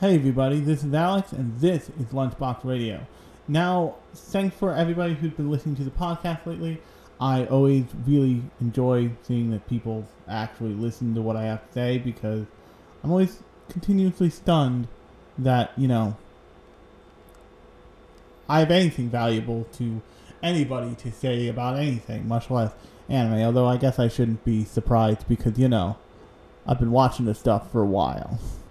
Hey everybody, this is Alex, and this is Lunchbox Radio. Now, thanks for everybody who's been listening to the podcast lately. I always really enjoy seeing that people actually listen to what I have to say because I'm always continuously stunned that, you know, I have anything valuable to anybody to say about anything, much less anime. Although I guess I shouldn't be surprised because, you know, I've been watching this stuff for a while.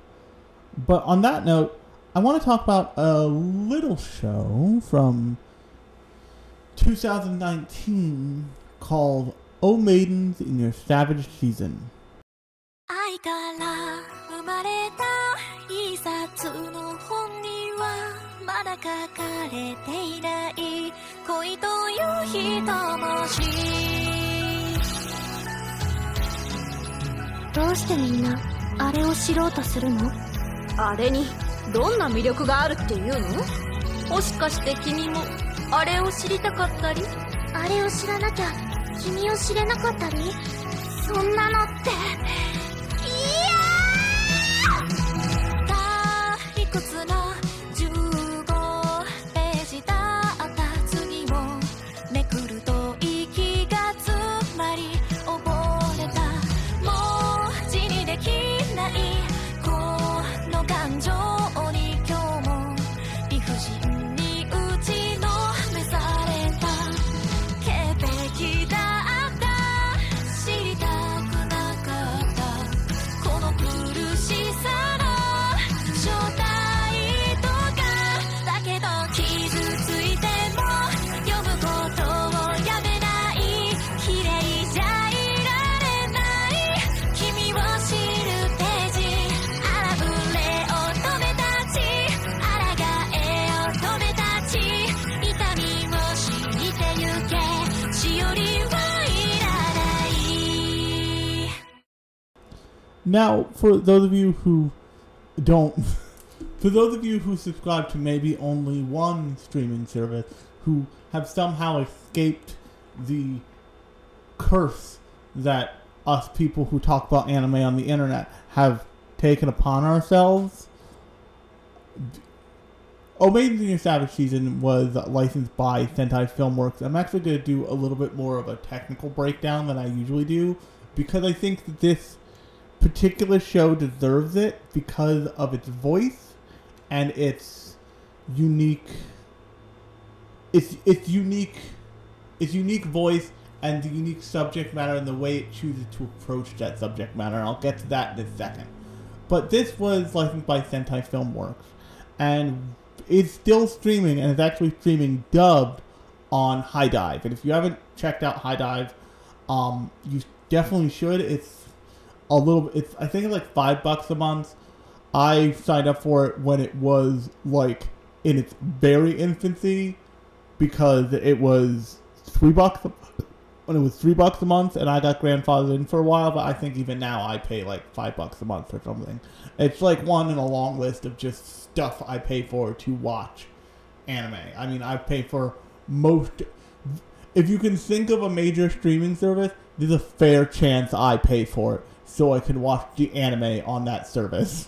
But on that note, I want to talk about a little show from 2019 called O Maidens in Your Savage Season. 愛から生まれた一冊の本にはまだ書かれていない恋という一文字どうしてみんなあれを知ろうとするの あれにどんな魅力があるっていうの？もしかして君もあれを知りたかったり？あれを知らなきゃ君を知れなかったり？そんなのって。Now, for those of you who don't, for those of you who subscribe to maybe only one streaming service, who have somehow escaped the curse that us people who talk about anime on the internet have taken upon ourselves, O Maidens in Your Savage Season was licensed by Sentai Filmworks. I'm actually going to do a little bit more of a technical breakdown than I usually do because I think that this particular show deserves it because of its voice and its unique its its unique its unique voice and the unique subject matter and the way it chooses to approach that subject matter. And I'll get to that in a second. But this was licensed by Sentai Filmworks and it's still streaming and it's actually streaming dubbed on HIDIVE. And if you haven't checked out HIDIVE, um, you definitely should. It's a little. Bit it's I think it's like five bucks a month. I signed up for it when it was like in its very infancy because it was three bucks when it was three bucks a month, and I got grandfathered in for a while. But I think even now I pay like five bucks a month or something. It's like one in a long list of just stuff I pay for to watch anime. I mean, I pay for most. If you can think of a major streaming service, there's a fair chance I pay for it so I can watch the anime on that service.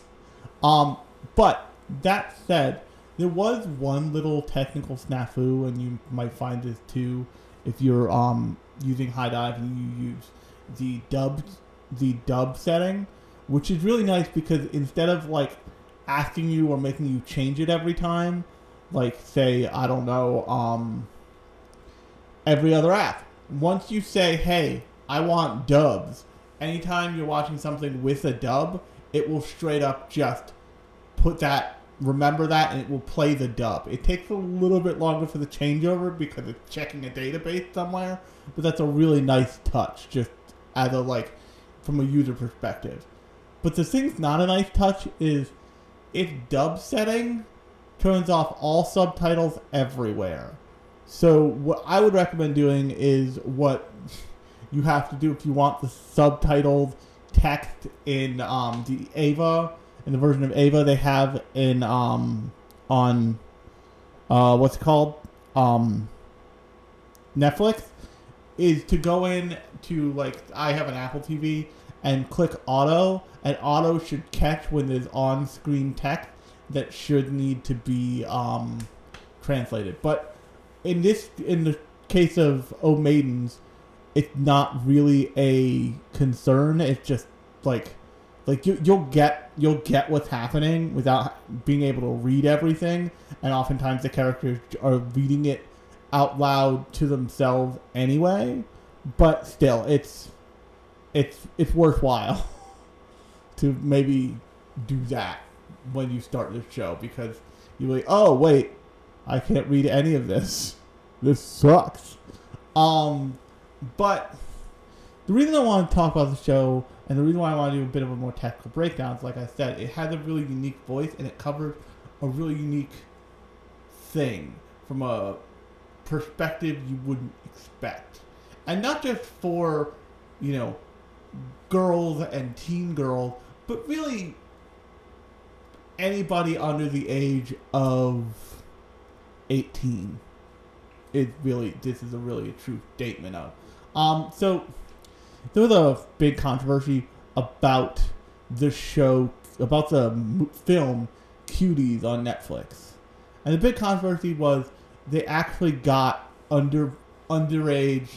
Um, but that said, there was one little technical snafu, and you might find this too if you're um using HIDIVE and you use the dub the dub setting, which is really nice because instead of like asking you or making you change it every time, like say I don't know um every other app. Once you say, "Hey, I want dubs," anytime you're watching something with a dub, it will straight up just put that remember that and it will play the dub. It takes a little bit longer for the changeover because it's checking a database somewhere, but that's a really nice touch just as a like from a user perspective. But the thing's not a nice touch is if dub setting turns off all subtitles everywhere. So what I would recommend doing is what you have to do if you want the subtitled text in um, the Ava in the version of Ava they have in um, on uh, what's it called um, Netflix is to go in to like I have an Apple TV and click auto and auto should catch when there's on screen text that should need to be um, translated. But in this, in the case of O Maidens, it's not really a concern. It's just like, like you you'll get you'll get what's happening without being able to read everything, and oftentimes the characters are reading it out loud to themselves anyway. But still, it's it's it's worthwhile to maybe do that when you start the show because you're like, oh wait, I can't read any of this. This sucks. Um, but the reason I want to talk about the show and the reason why I want to do a bit of a more technical breakdown is, like I said, it has a really unique voice and it covers a really unique thing from a perspective you wouldn't expect, and not just for you know girls and teen girls, but really anybody under the age of 18 is really this is a really a true statement of um so there was a big controversy about the show about the film cuties on netflix and the big controversy was they actually got under underage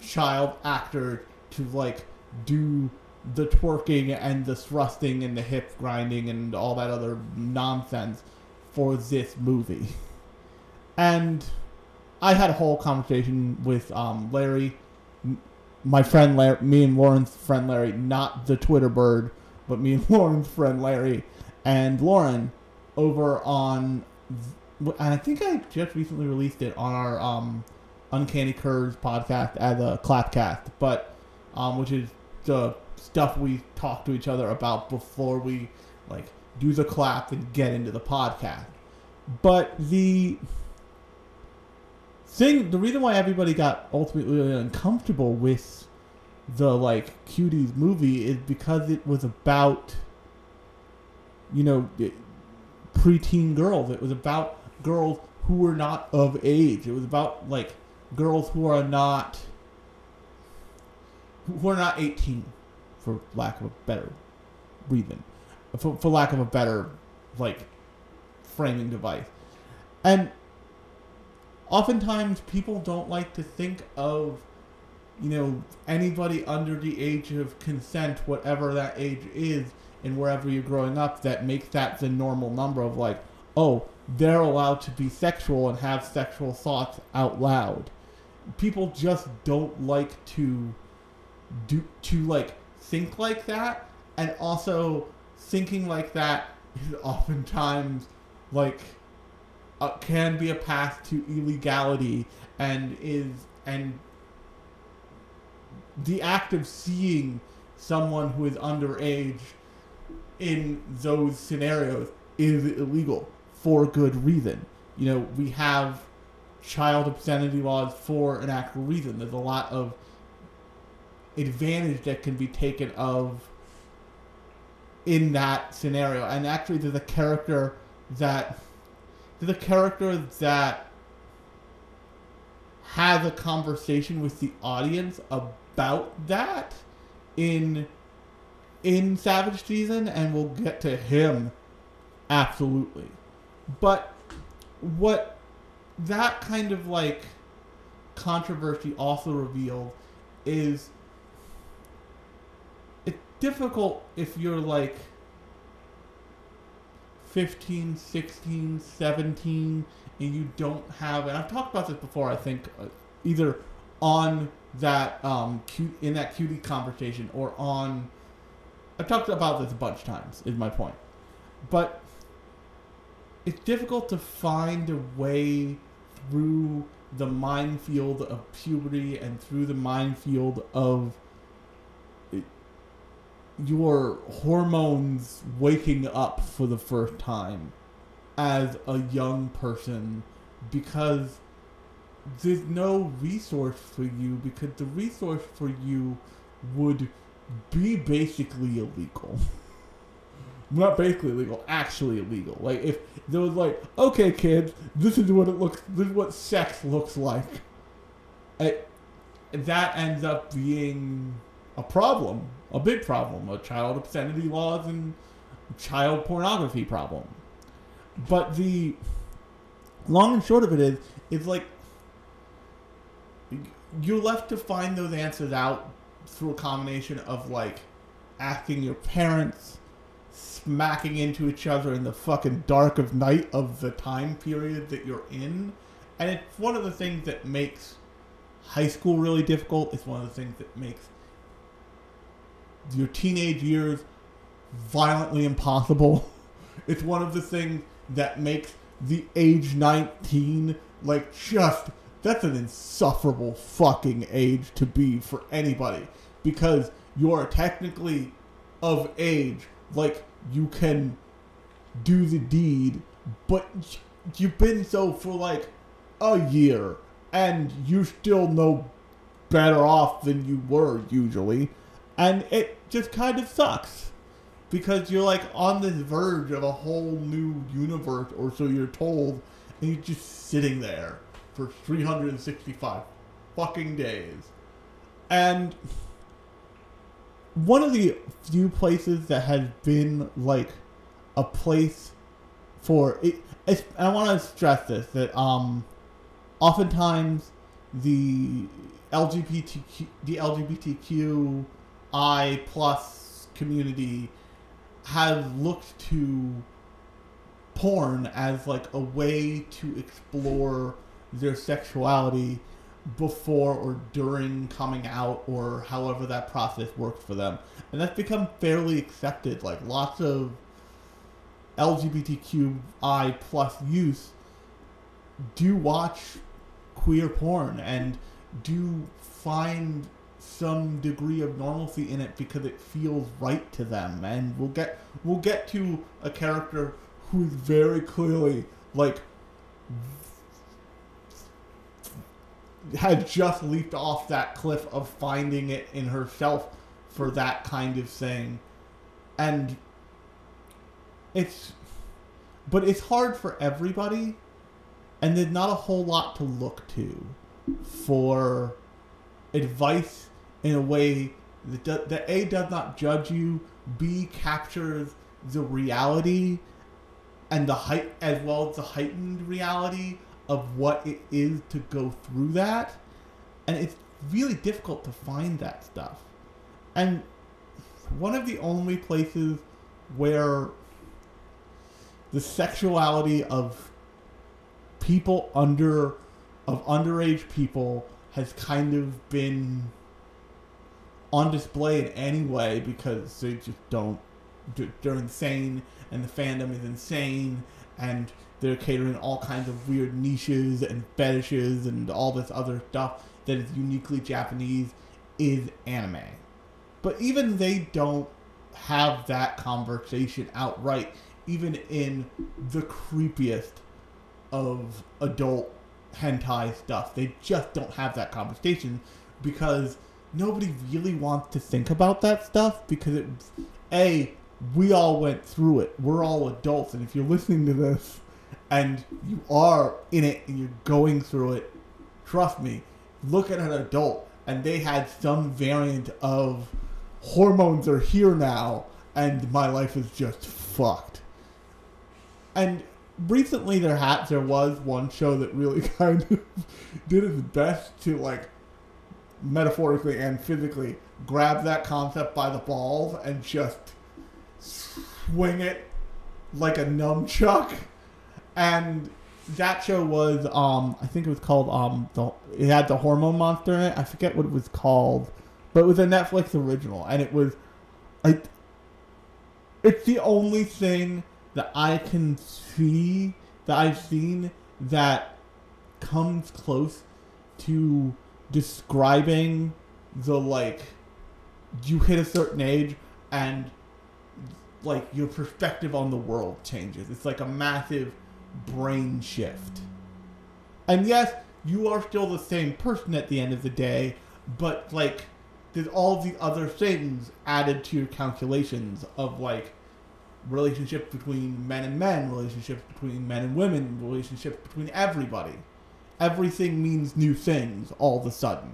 child actor to like do the twerking and the thrusting and the hip grinding and all that other nonsense for this movie. And I had a whole conversation with um, Larry, my friend Larry, me and Lauren's friend Larry, not the Twitter bird, but me and Lauren's friend Larry, and Lauren over on, and I think I just recently released it on our um, Uncanny Curves podcast as a clapcast, but um, which is the stuff we talk to each other about before we like do the clap and get into the podcast. But the thing, the reason why everybody got ultimately uncomfortable with the like cuties movie is because it was about you know preteen girls. It was about girls who were not of age. It was about like girls who are not who are not 18 for lack of a better reason for, for lack of a better like framing device and oftentimes people don't like to think of you know anybody under the age of consent whatever that age is and wherever you're growing up that makes that the normal number of like oh they're allowed to be sexual and have sexual thoughts out loud. People just don't like to do to like think like that and also thinking like that is oftentimes like uh, can be a path to illegality and is and the act of seeing someone who is underage in those scenarios is illegal for good reason. You know, we have child obscenity laws for an actual reason. There's a lot of advantage that can be taken of in that scenario. And actually, there's a character that there's a character that has a conversation with the audience about that in in Savage Season, and we'll get to him absolutely. But what that kind of like controversy also revealed is it's difficult if you're like 15 16 17 and you don't have and i've talked about this before i think uh, either on that um in that cutie conversation or on i've talked about this a bunch of times is my point. But it's difficult to find a way through the minefield of puberty and through the minefield of your hormones waking up for the first time as a young person because there's no resource for you because the resource for you would be basically illegal. Not basically illegal, actually illegal. Like if there was like, okay, kids, this is what it looks. This is what sex looks like. It, that ends up being a problem, a big problem, a child obscenity laws and child pornography problem. But the long and short of it is, is like you're left to find those answers out through a combination of like asking your parents, smacking into each other in the fucking dark of night of the time period that you're in. And it's one of the things that makes high school really difficult. It's one of the things that makes your teenage years violently impossible. It's one of the things that makes the age 19 like just that's an insufferable fucking age to be for anybody because you're technically of age like you can do the deed but you've been so for like a year and you're still no better off than you were usually and it just kind of sucks. Because you're like on this verge of a whole new universe or so you're told and you're just sitting there for 365 fucking days. And one of the few places that has been like a place for it i want to stress this that um oftentimes the lgbtq the lgbtqi plus community have looked to porn as like a way to explore their sexuality before or during coming out or however that process works for them. And that's become fairly accepted. Like lots of LGBTQI plus youth do watch queer porn and do find some degree of normalcy in it because it feels right to them. And we'll get we'll get to a character who's very clearly like had just leaped off that cliff of finding it in herself for that kind of thing. And it's but it's hard for everybody and there's not a whole lot to look to for advice in a way that, a does not judge you b captures the reality and the height as well as the heightened reality of what it is to go through that. And it's really difficult to find that stuff. And one of the only places where the sexuality of people under of underage people has kind of been on display in any way because they just don't they're insane and the fandom is insane and they're catering all kinds of weird niches and fetishes and all this other stuff that is uniquely Japanese is anime. But even they don't have that conversation outright, even in the creepiest of adult hentai stuff. They just don't have that conversation because nobody really wants to think about that stuff because it a we all went through it. We're all adults and if you're listening to this and you are in it and you're going through it, trust me, look at an adult and they had some variant of hormones are here now and my life is just fucked. And recently there had there was one show that really kind of did its best to like metaphorically and physically grab that concept by the balls and just swing it like a nunchuck and that show was um I think it was called um the it had the hormone monster in it. I forget what it was called, but it was a Netflix original, and it was like it's the only thing that I can see that I've seen that comes close to describing the like you hit a certain age and like your perspective on the world changes. It's like a massive brain shift. And yes, you are still the same person at the end of the day, but like there's all the other things added to your calculations of like relationships between men and men, relationships between men and women, relationships between everybody. Everything means new things all of a sudden.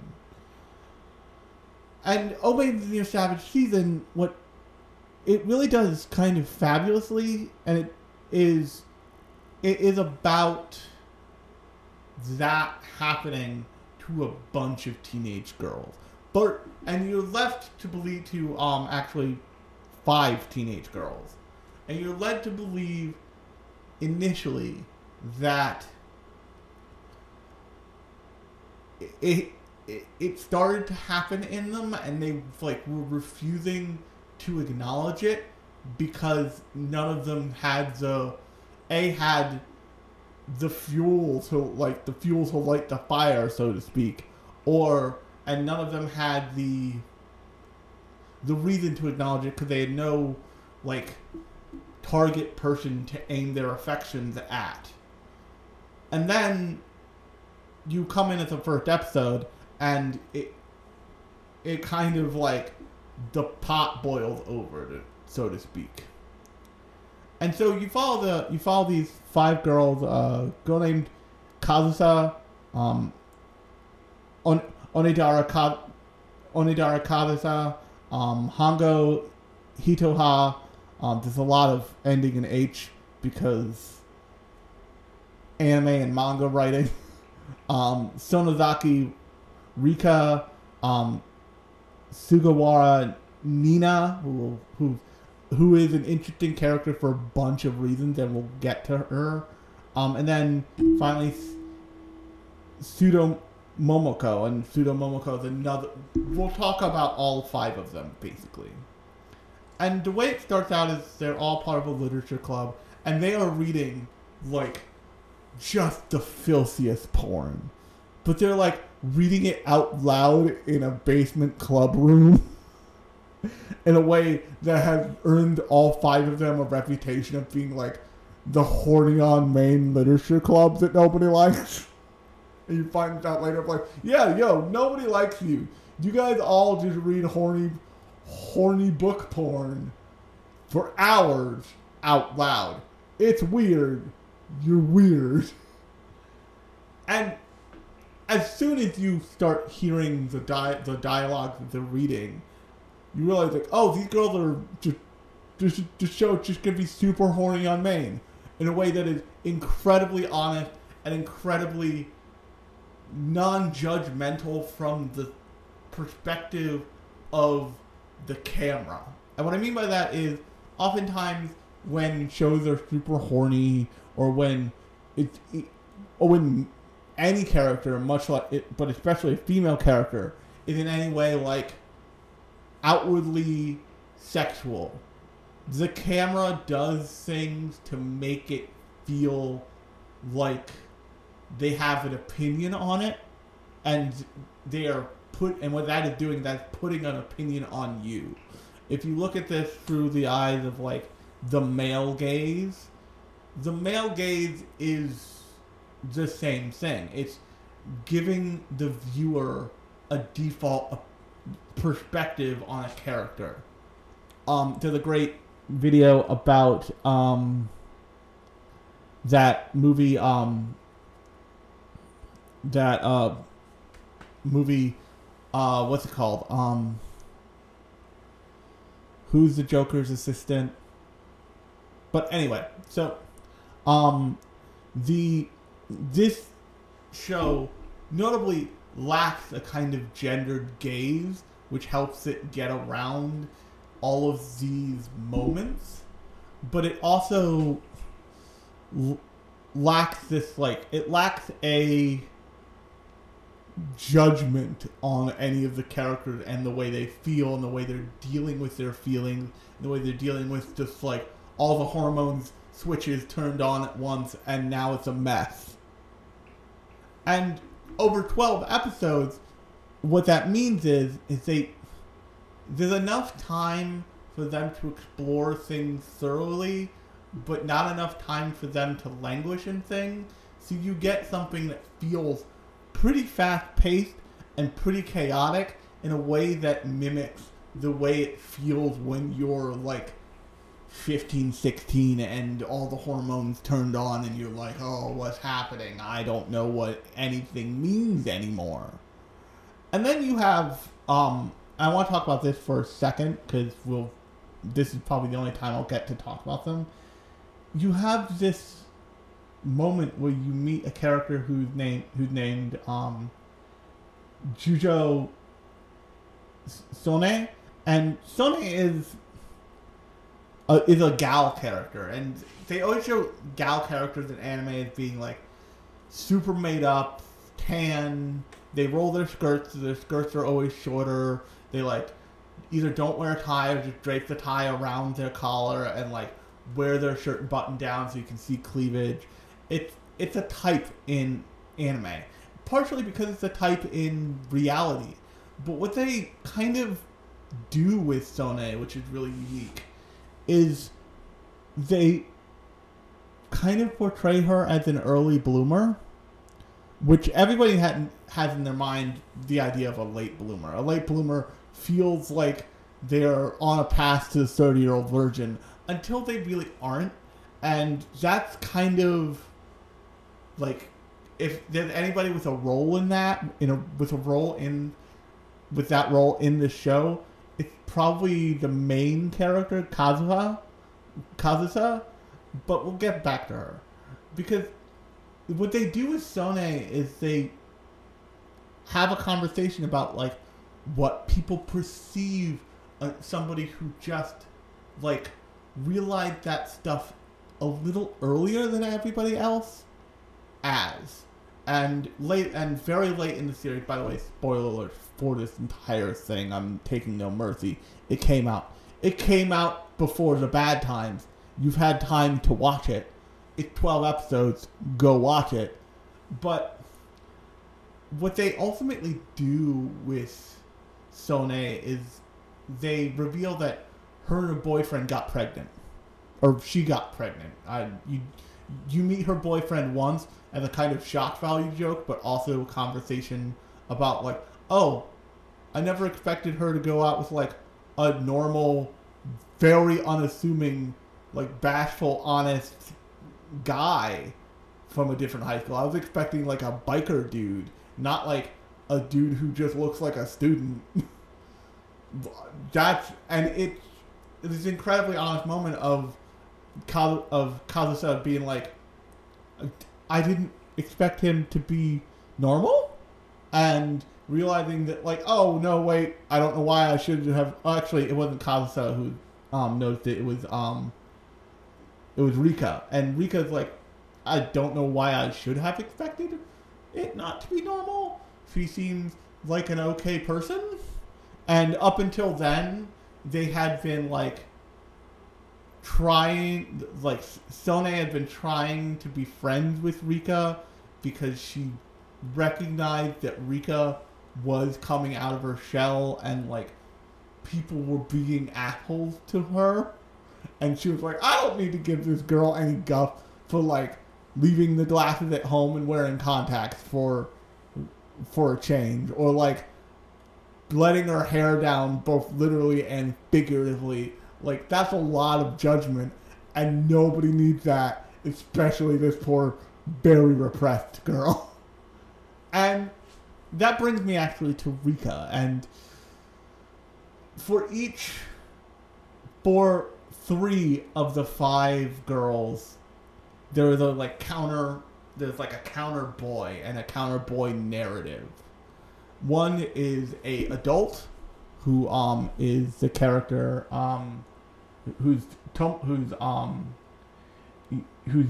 And Obey the New Savage season, what it really does kind of fabulously, and it is it is about that happening to a bunch of teenage girls. But and you're left to believe to um actually five teenage girls. And you're led to believe initially that it, it it started to happen in them and they like were refusing to acknowledge it because none of them had the a had the fuel to like the fuel to light the fire so to speak or and none of them had the the reason to acknowledge it because they had no like target person to aim their affections at. And then you come in at the first episode and it it kind of like the pot boils over to, so to speak. And so you follow the you follow these five girls uh girl named kazusa um on onodera Ka, onodera kazusa um Hongo hitoha um there's a lot of ending in h because anime and manga writing um, Sonezaki Rika, um, Sugawara Nina, who, who who is an interesting character for a bunch of reasons, and we'll get to her. Um, and then finally, Sudo Momoko, and Sudo Momoko is another. We'll talk about all five of them basically. And the way it starts out is they're all part of a literature club, and they are reading like just the filthiest porn. But they're like reading it out loud in a basement club room in a way that has earned all five of them a reputation of being like the horny on main literature club that nobody likes. And you find out later, like, yeah, yo, nobody likes you. You guys all just read horny, horny book porn for hours out loud. It's weird. You're weird. And as soon as you start hearing the di- the dialogue that they're reading, you realize like, oh, these girls are just just show just gonna be super horny on main in a way that is incredibly honest and incredibly non-judgmental from the perspective of the camera. And what I mean by that is oftentimes when shows are super horny or when it, or when any character, much like it, but especially a female character, is in any way like outwardly sexual. The camera does things to make it feel like they have an opinion on it, and they are put. And what that is doing, that's putting an opinion on you. If you look at this through the eyes of like the male gaze, the male gaze is the same thing. It's giving the viewer a default perspective on a character. Um, there's a great video about um, that movie. Um, that uh, movie. Uh, what's it called? Um, who's the Joker's assistant? But anyway, so um, the this show notably lacks a kind of gendered gaze, which helps it get around all of these moments. But it also l- lacks this, like, it lacks a judgment on any of the characters and the way they feel and the way they're dealing with their feelings, the way they're dealing with just, like, all the hormones switches turned on at once, and now it's a mess. And over 12 episodes, what that means is is they there's enough time for them to explore things thoroughly, but not enough time for them to languish in things. So you get something that feels pretty fast paced and pretty chaotic in a way that mimics the way it feels when you're like 15, 16 and all the hormones turned on and you're like, oh, what's happening? I don't know what anything means anymore. And then you have, um, I want to talk about this for a second because we'll, this is probably the only time I'll get to talk about them. You have this moment where you meet a character who's named who's named um, Jujo Sone, and Sone is a, is a gal character, and they always show gal characters in anime as being like super made up, tan. They roll their skirts. Their skirts are always shorter. They like either don't wear a tie or just drape the tie around their collar and like wear their shirt buttoned down so you can see cleavage. It's it's a type in anime, partially because it's a type in reality. But what they kind of do with Sone, which is really unique, is they kind of portray her as an early bloomer, which everybody had, has in their mind the idea of a late bloomer. A late bloomer feels like they're on a path to the 30 year old virgin until they really aren't. And that's kind of like if there's anybody with a role in that, in a with a role in with that role in the show, it's probably the main character, Kazuha. Kazusa, but we'll get back to her. Because what they do with Sone is they have a conversation about like what people perceive uh, somebody who just like realized that stuff a little earlier than everybody else as and late and very late in the series by the way spoiler alert for this entire thing. I'm taking no mercy. It came out. It came out before the bad times. You've had time to watch it. It's 12 episodes. Go watch it. But what they ultimately do with Sone is they reveal that her and her boyfriend got pregnant, or she got pregnant. I you you meet her boyfriend once as a kind of shock value joke, but also a conversation about like, oh, I never expected her to go out with like a normal, very unassuming, like bashful, honest guy from a different high school. I was expecting like a biker dude, not like a dude who just looks like a student. That's and it it is an incredibly honest moment of of Kazusa being like, I didn't expect him to be normal, and realizing that like, oh no, wait, I don't know why I should have. oh, Actually, it wasn't Kazusa who um noticed it. It was um it was Rika, and Rika's like, I don't know why I should have expected it not to be normal. She seems like an okay person, and up until then, they had been like trying, like Sone had been trying to be friends with Rika because she recognized that Rika was coming out of her shell and like people were being assholes to her and she was like, I don't need to give this girl any guff for like leaving the glasses at home and wearing contacts for for a change, or like letting her hair down both literally and figuratively. Like that's a lot of judgment, and nobody needs that, especially this poor, very repressed girl. And that brings me actually to Rika, and for each for three of the five girls, there is a like counter. There's like a counter boy and a counter boy narrative. One is a adult, who um is the character um who's who's um who's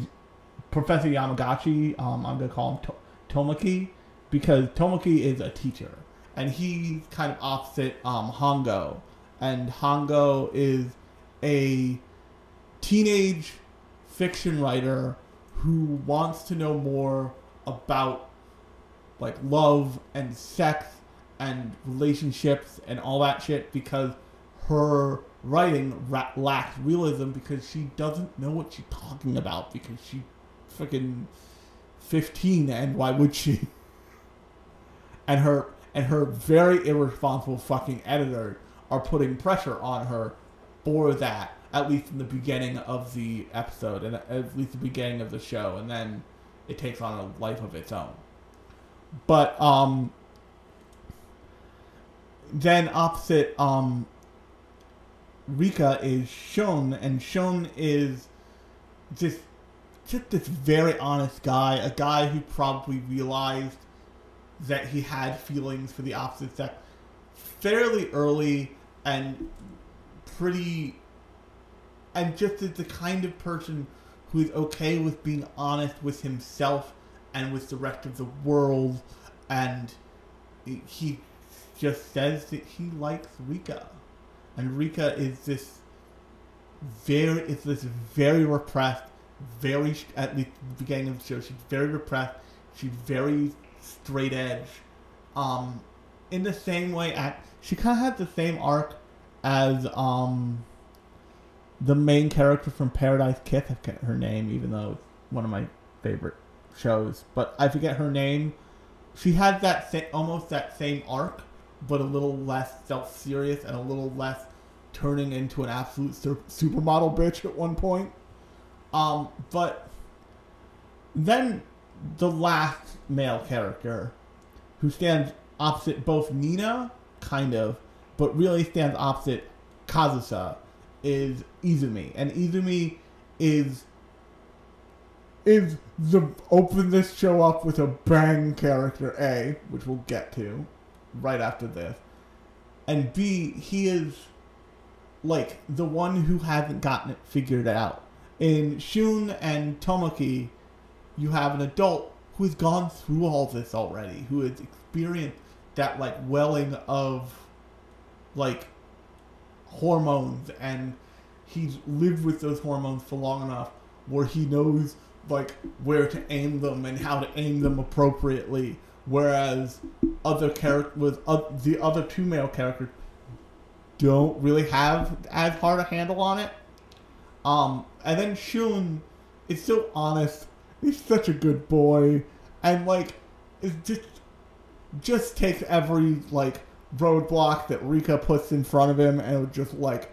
Professor Yamagishi. Um, I'm gonna call him to- Tomoki because Tomoki is a teacher and he's kind of opposite um Hongo, and Hongo is a teenage fiction writer who wants to know more about like love and sex and relationships and all that shit because her writing ra- lacks realism because she doesn't know what she's talking about because she freaking 15 and why would she and her and her very irresponsible fucking editor are putting pressure on her for that at least in the beginning of the episode and at least the beginning of the show and then it takes on a life of its own. But um then opposite um Rika is Shun and Shun is this just this very honest guy, a guy who probably realized that he had feelings for the opposite sex fairly early and pretty and just is the kind of person who is okay with being honest with himself and with the rest of the world and he just says that he likes Rika. And Rika is this very is this very repressed very at the beginning of the show she's very repressed she's very straight edge um in the same way at she kind of had the same arc as um the main character from Paradise Kiss. I forget her name, even though it's one of my favorite shows. But I forget her name. She had that sa- almost that same arc, but a little less self serious and a little less turning into an absolute sur- supermodel bitch at one point. Um, but then the last male character, who stands opposite both Nina, kind of, but really stands opposite Kazusa, is Izumi, and Izumi is is the open this show up with a bang character A, which we'll get to right after this, and B he is like the one who hasn't gotten it figured out. In Shun and Tomoki, you have an adult who has gone through all this already, who has experienced that like welling of like hormones and he's lived with those hormones for long enough where he knows like where to aim them and how to aim them appropriately. Whereas other character with uh, the other two male characters don't really have as hard a handle on it. Um and then Shun is so honest he's such a good boy and like just just takes every like roadblock that Rika puts in front of him and just like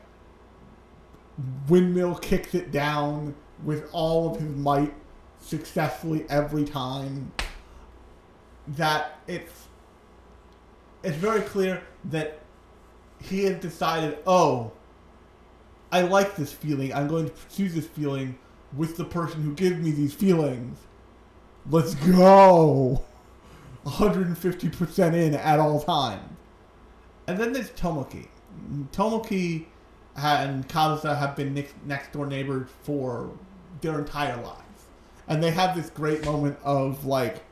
windmill kicks it down with all of his might successfully every time. That it's it's very clear that he has decided, oh, I like this feeling. I'm going to pursue this feeling with the person who gives me these feelings. Let's go. 150% in at all times. And then there's Tomoki. Tomoki and Kazusa have been next, next door neighbors for their entire lives. And they have this great moment of like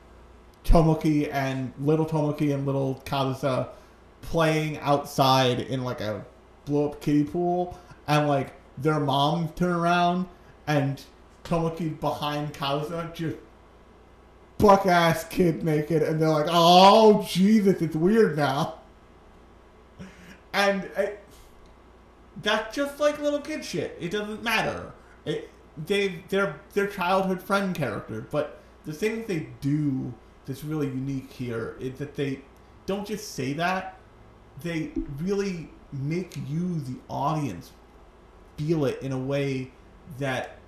Tomoki and little Tomoki and little Kazusa playing outside in like a blow up kiddie pool and like their mom turn around and Tomoki behind Kazusa just buck ass kid naked and they're like, oh Jesus, it's weird now. And I, that's just like little kid shit. It doesn't matter. It, they they're their childhood friend character, but the thing they do that's really unique here is that they don't just say that; they really make you, the audience, feel it in a way that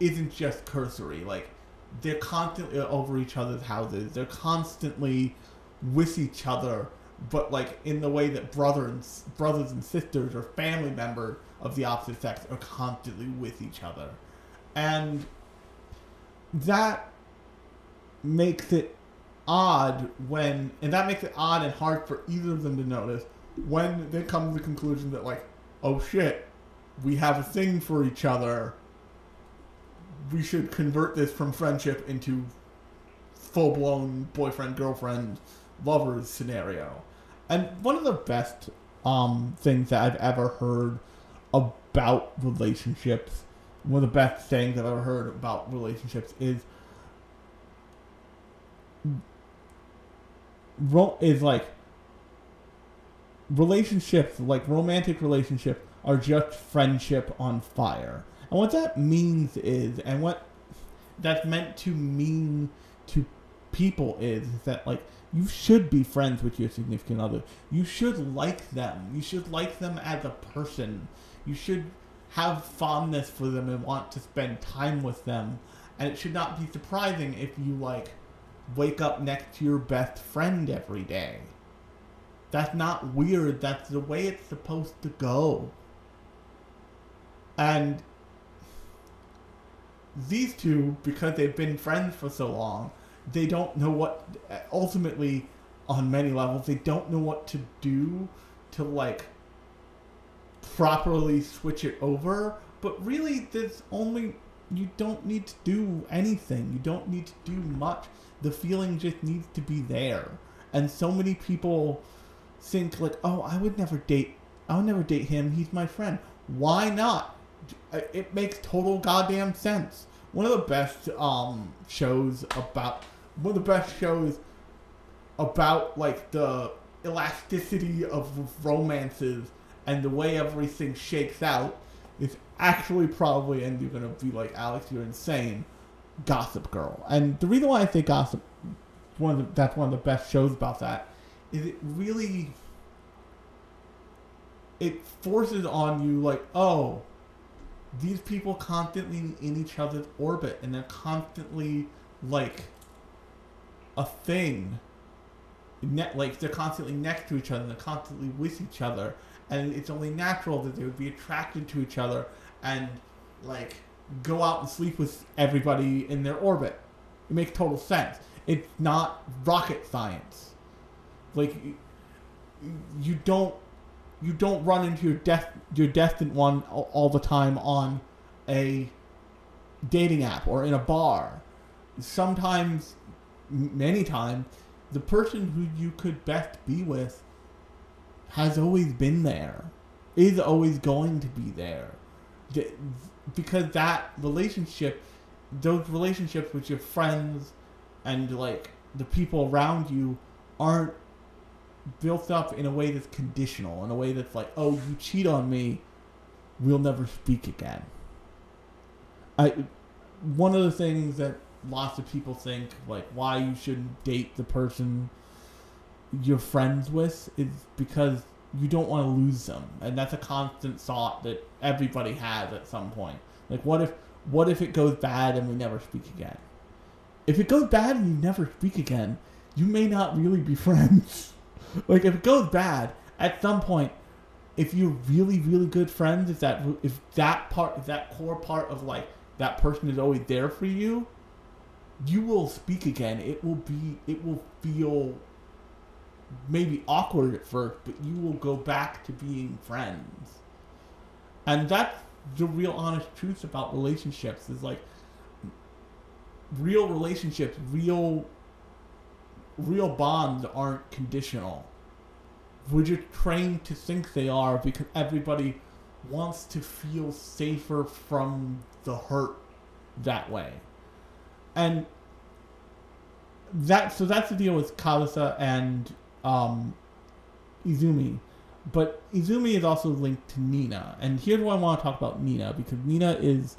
isn't just cursory. Like they're constantly over each other's houses. They're constantly with each other, but like in the way that brother and s- brothers and sisters or family members of the opposite sex are constantly with each other, and that makes it odd when, and that makes it odd and hard for either of them to notice when they come to the conclusion that like, oh shit, we have a thing for each other. We should convert this from friendship into full blown boyfriend girlfriend lovers scenario. And one of the best um, things that I've ever heard about relationships, one of the best things I've ever heard about relationships is is like relationships, like romantic relationships, are just friendship on fire. And what that means is, and what that's meant to mean to people is, is that like you should be friends with your significant other. You should like them. You should like them as a person. You should have fondness for them and want to spend time with them. And it should not be surprising if you like wake up next to your best friend every day. That's not weird. That's the way it's supposed to go. And these two, because they've been friends for so long, they don't know what. Ultimately, on many levels, they don't know what to do to like properly switch it over. But really, there's only you don't need to do anything. You don't need to do much. The feeling just needs to be there. And so many people think like, "Oh, I would never date. I would never date him. He's my friend." Why not? It makes total goddamn sense. One of the best um shows about one of the best shows about like the elasticity of romances and the way everything shakes out is actually probably, and you're gonna be like, Alex, you're insane. Gossip Girl, and the reason why I say Gossip, one of the, that's one of the best shows about that, is it really, it forces on you like, oh, these people constantly in each other's orbit, and they're constantly like a thing. Ne- like they're constantly next to each other, and they're constantly with each other, and it's only natural that they would be attracted to each other and like go out and sleep with everybody in their orbit. It makes total sense. It's not rocket science. Like you don't you don't run into your death your destined one all, all the time on a dating app or in a bar. Sometimes, many times, the person who you could best be with has always been there, is always going to be there. Because that relationship, those relationships with your friends and like the people around you aren't built up in a way that's conditional, in a way that's like, oh, you cheat on me, we'll never speak again. I, one of the things that lots of people think, like, why you shouldn't date the person you're friends with is because you don't want to lose them, and that's a constant thought that everybody has at some point. Like, what if, what if it goes bad and we never speak again? If it goes bad and you never speak again, you may not really be friends. Like, if it goes bad, at some point, if you're really, really good friends, if that, if that part, if that core part of like that person is always there for you, you will speak again. It will be, it will feel maybe awkward at first, but you will go back to being friends. And that's the real honest truth about relationships is like real relationships, real real bonds aren't conditional. We're just trained to think they are because everybody wants to feel safer from the hurt that way. And that so that's the deal with Kazusa and um, Izumi. But Izumi is also linked to Nina. And here's why I want to talk about Nina, because Nina is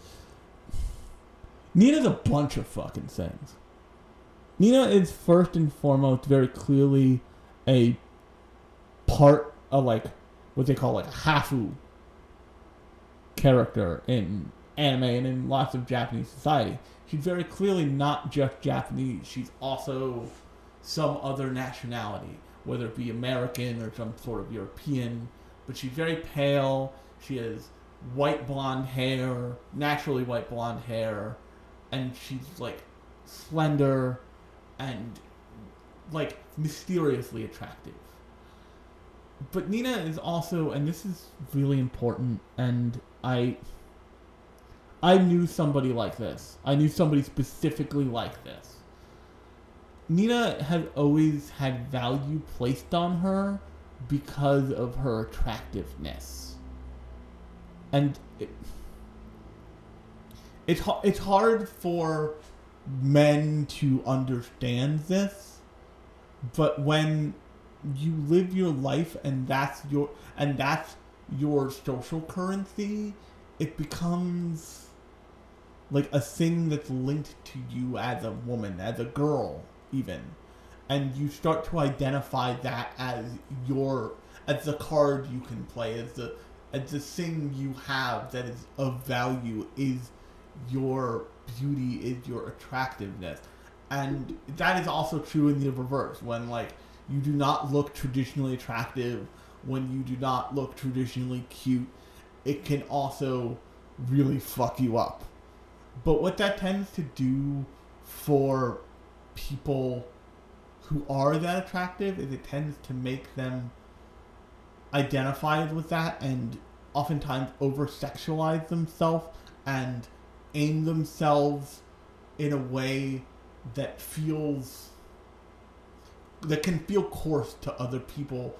Nina's a bunch of fucking things. Nina is first and foremost very clearly a part of like what they call like a hafu character in anime and in lots of Japanese society. She's very clearly not just Japanese. She's also some other nationality, whether it be American or some sort of European. But she's very pale. She has white blonde hair, naturally white blonde hair, and she's like slender and like mysteriously attractive. But Nina is also, and this is really important, and I. I knew somebody like this. I knew somebody specifically like this. Nina has always had value placed on her because of her attractiveness. And it, it's it's hard for men to understand this, but when you live your life and that's your and that's your social currency, it becomes like a thing that's linked to you as a woman, as a girl, even. And you start to identify that as your as the card you can play, as the as the thing you have that is of value is your beauty, is your attractiveness. And that is also true in the reverse, when like you do not look traditionally attractive, when you do not look traditionally cute, it can also really fuck you up But what that tends to do for people who are that attractive is it tends to make them identify with that and oftentimes over sexualize themselves and aim themselves in a way that feels that can feel coarse to other people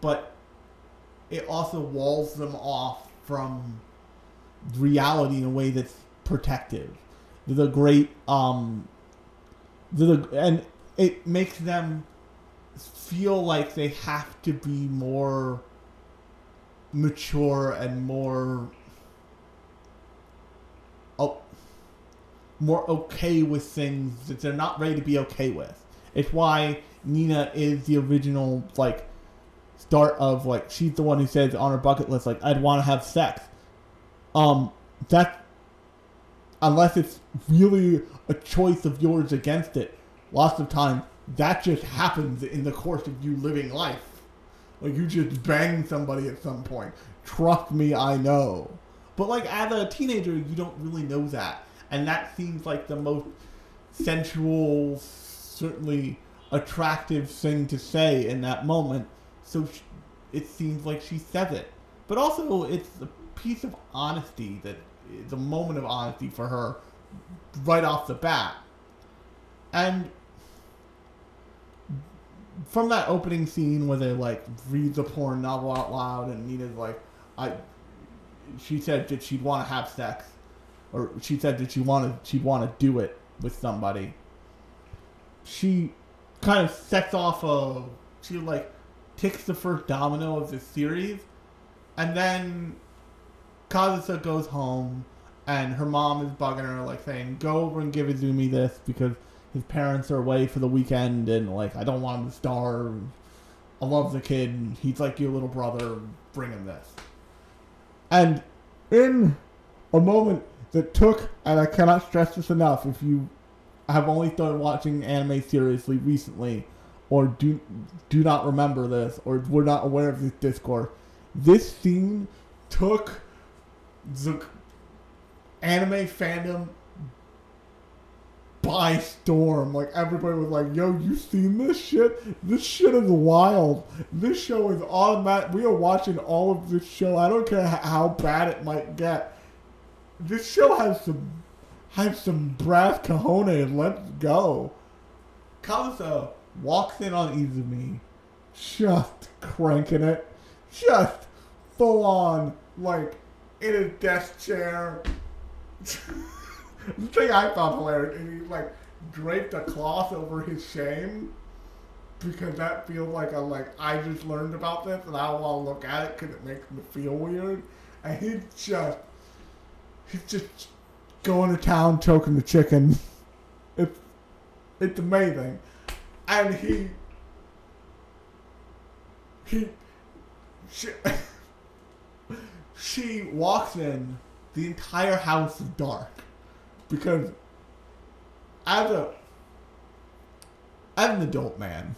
but it also walls them off from reality in a way that's protective. The great um the and it makes them feel like they have to be more mature and more oh, more okay with things that they're not ready to be okay with. It's why Nina is the original like start of like she's the one who says on her bucket list like I'd want to have sex. Um, that unless it's really a choice of yours against it, lots of times that just happens in the course of you living life. Like you just bang somebody at some point. Trust me, I know. But like as a teenager, you don't really know that, and that seems like the most sensual, certainly attractive thing to say in that moment. So sh it seems like she says it, but also it's a piece of honesty that is a moment of honesty for her right off the bat, and from that opening scene where they like read the porn novel out loud and Nina's like, I, she said that she'd want to have sex, or she said that she wanted she'd want to do it with somebody. She kind of sets off a she like ticks the first domino of this series, and then Kazusa goes home and her mom is bugging her like saying, "Go over and give Izumi this because." his parents are away for the weekend and like I don't want him to starve. I love the kid. He's like your little brother. Bring him this. And in a moment that took, and I cannot stress this enough, if you have only started watching anime seriously recently, or do do not remember this, or were not aware of this discourse, this scene took the anime fandom by storm. Like everybody was like, "Yo, you seen this shit? This shit is wild. This show is automatic. We are watching all of this show. I don't care how bad it might get. This show has some has some brass cojones. Let's go." Kazusa walks in on Izumi, just cranking it, just full on like in a desk chair. the thing I found hilarious is he like draped a cloth over his shame because that feels like a like I just learned about this and I don't want to look at it because it makes me feel weird. And he's just he's just going to town choking the chicken. It's it's amazing, and he he she, she walks in. The entire house is dark because as a as an adult man,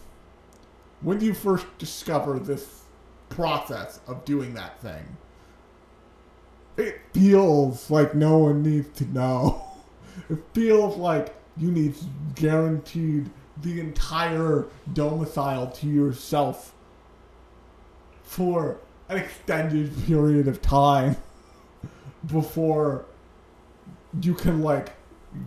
when you first discover this process of doing that thing, it feels like no one needs to know. It feels like you need guaranteed the entire domicile to yourself for an extended period of time before you can like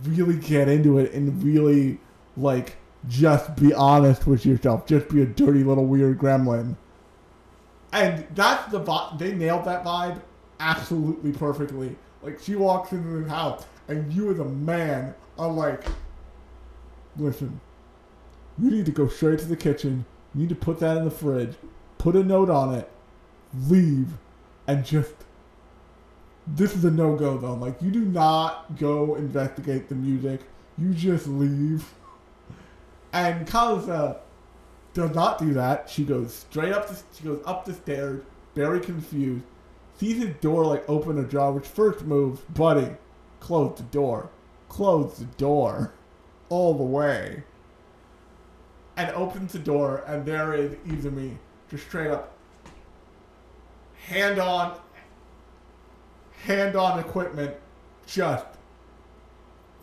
really get into it and really like just be honest with yourself. Just be a dirty little weird gremlin. And that's the vibe. They nailed that vibe absolutely perfectly. Like she walks into the house, and you as a man are like, listen, you need to go straight to the kitchen. You need to put that in the fridge. Put a note on it. Leave, and just this is a no go though. Like you do not go investigate the music. You just leave. And Kazusa does not do that. She goes straight up the she goes up the stairs, very confused. Sees his door like open ajar, which first moves, buddy, close the door. Close the door. All the way. And opens the door and there is Izumi just straight up hand on hand on equipment just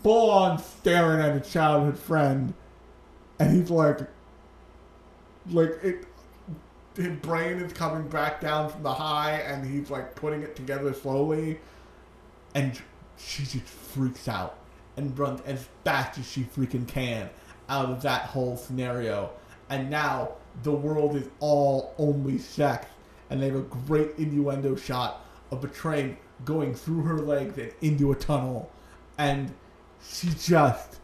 full on staring at a childhood friend, and he's like, like it. His brain is coming back down from the high, and he's like putting it together slowly, and she just freaks out and runs as fast as she freaking can out of that whole scenario. And now the world is all only sex, and they have a great innuendo shot of a train going through her legs and into a tunnel, and she just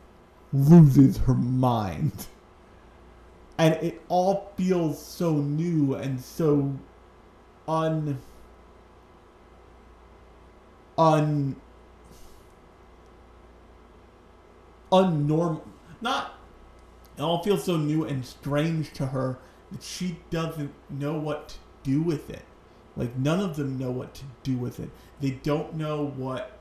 loses her mind. And it all feels so new and so un un unnormal not it all feels so new and strange to her that she doesn't know what to do with it. Like none of them know what to do with it. They don't know what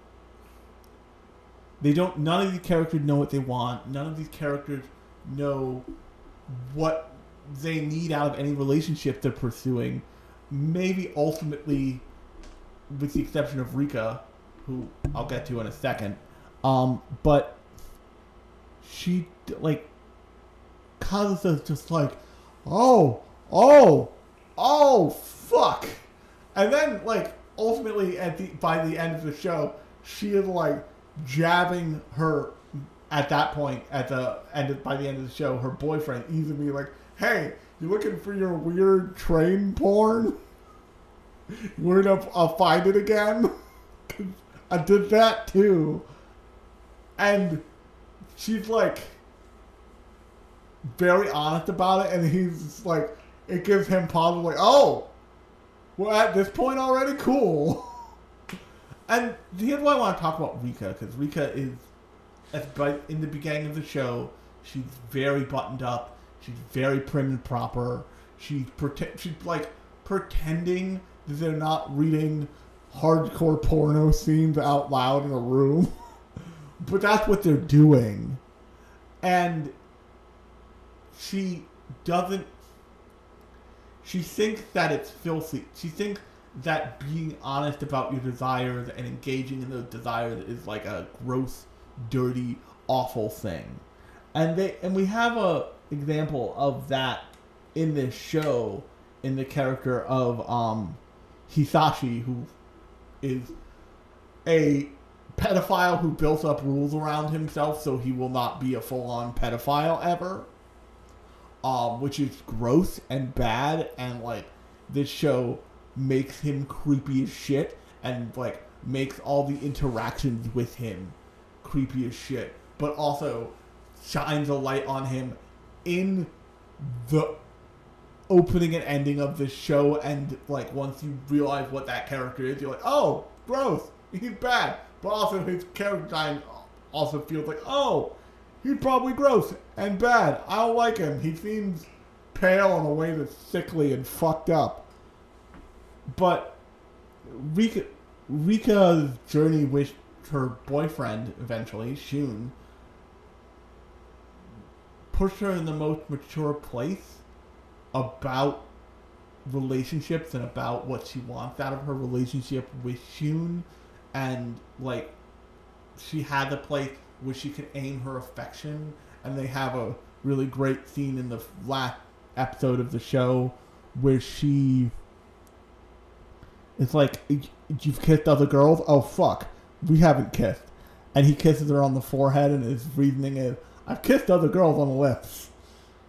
they don't none of these characters know what they want. None of these characters know what they need out of any relationship they're pursuing. Maybe ultimately with the exception of Rika who I'll get to in a second. Um but she like Kazusa's just like oh oh oh fuck. And then like ultimately at the by the end of the show she is like jabbing her at that point at the end of, by the end of the show her boyfriend Izumi like hey you looking for your weird train porn? We're gonna I'll find it again." I did that too. And she's like very honest about it and he's like it gives him pause like oh we're at this point already cool. And here's why i want to talk about rika because rika is but in the beginning of the show she's very buttoned up. She's very prim and proper. She's pretend she's like pretending that they're not reading hardcore porno scenes out loud in a room. But that's what they're doing. And she doesn't she thinks that it's filthy. She thinks that being honest about your desires and engaging in those desires is like a gross dirty awful thing. And they and we have a example of that in this show in the character of um hisashi who is a pedophile who built up rules around himself so he will not be a full-on pedophile ever. Um, which is gross and bad and like this show makes him creepy as shit and like makes all the interactions with him creepy as shit but also shines a light on him in the opening and ending of the show. And like once you realize what that character is you're like oh gross he's bad. But also his character design also feels like oh he's probably gross and bad. I don't like him. He seems pale in a way that's sickly and fucked up. But rika rika's journey with her boyfriend eventually shun pushed her in the most mature place about relationships and about what she wants out of her relationship with Shun. And like she had the place where she could aim her affection. And they have a really great scene in the last episode of the show where she it's like you've kissed other girls? Oh fuck we haven't kissed and he kisses her on the forehead and his reasoning is i've kissed other girls on the lips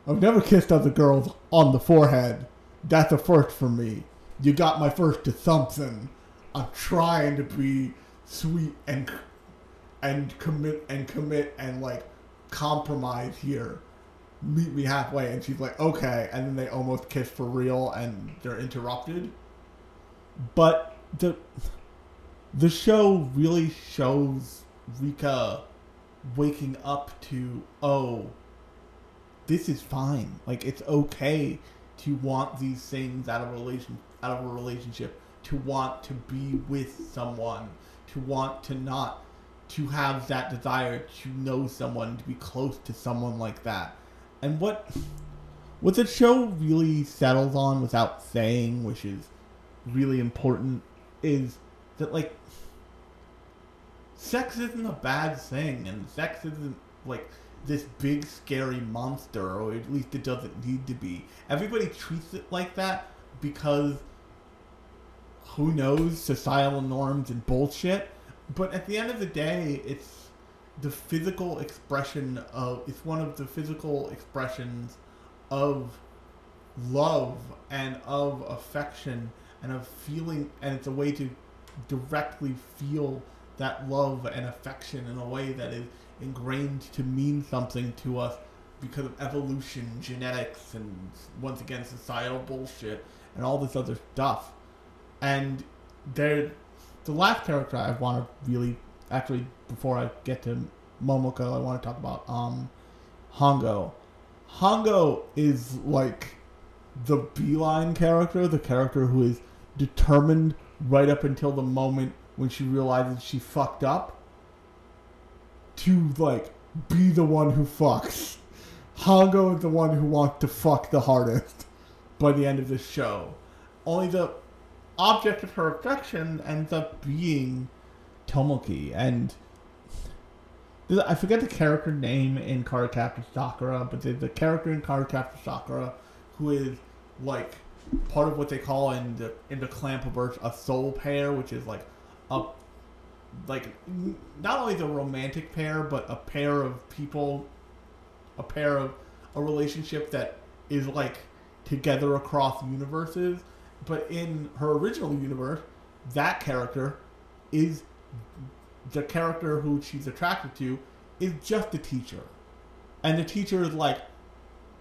I've never kissed other girls on the forehead. That's a first for me. You got my first to something. I'm trying to be sweet and and commit and commit and like compromise here. Meet me halfway, and she's like, okay, and then they almost kiss for real, and they're interrupted. But the the show really shows Rika waking up to oh this is fine. Like it's okay to want these things out of a relation out of a relationship, to want to be with someone, to want to not to have that desire to know someone, to be close to someone like that. And what what the show really settles on without saying, which is really important, is that like sex isn't a bad thing, and sex isn't like this big scary monster, or at least it doesn't need to be. Everybody treats it like that because who knows societal norms and bullshit. But at the end of the day, it's the physical expression of it's one of the physical expressions of love and of affection and of feeling and it's a way to directly feel that love and affection in a way that is ingrained to mean something to us because of evolution, genetics, and once again societal bullshit and all this other stuff. And there, the last character I want to really actually before I get to Momoko, I want to talk about um, Hongo. Hongo is like the beeline character, the character who is determined right up until the moment when she realizes she fucked up to like be the one who fucks. Hongo is the one who wants to fuck the hardest by the end of the show. Only the object of her affection ends up being Tomoki and I forget the character name in Cardcaptor Sakura, but there's a character in Cardcaptor Sakura who is like part of what they call in the in the Clampiverse a soul pair, which is like a like not only the romantic pair, but a pair of people, a pair of a relationship that is like together across universes. But in her original universe, that character is the character who she's attracted to is just a teacher. And the teacher is like,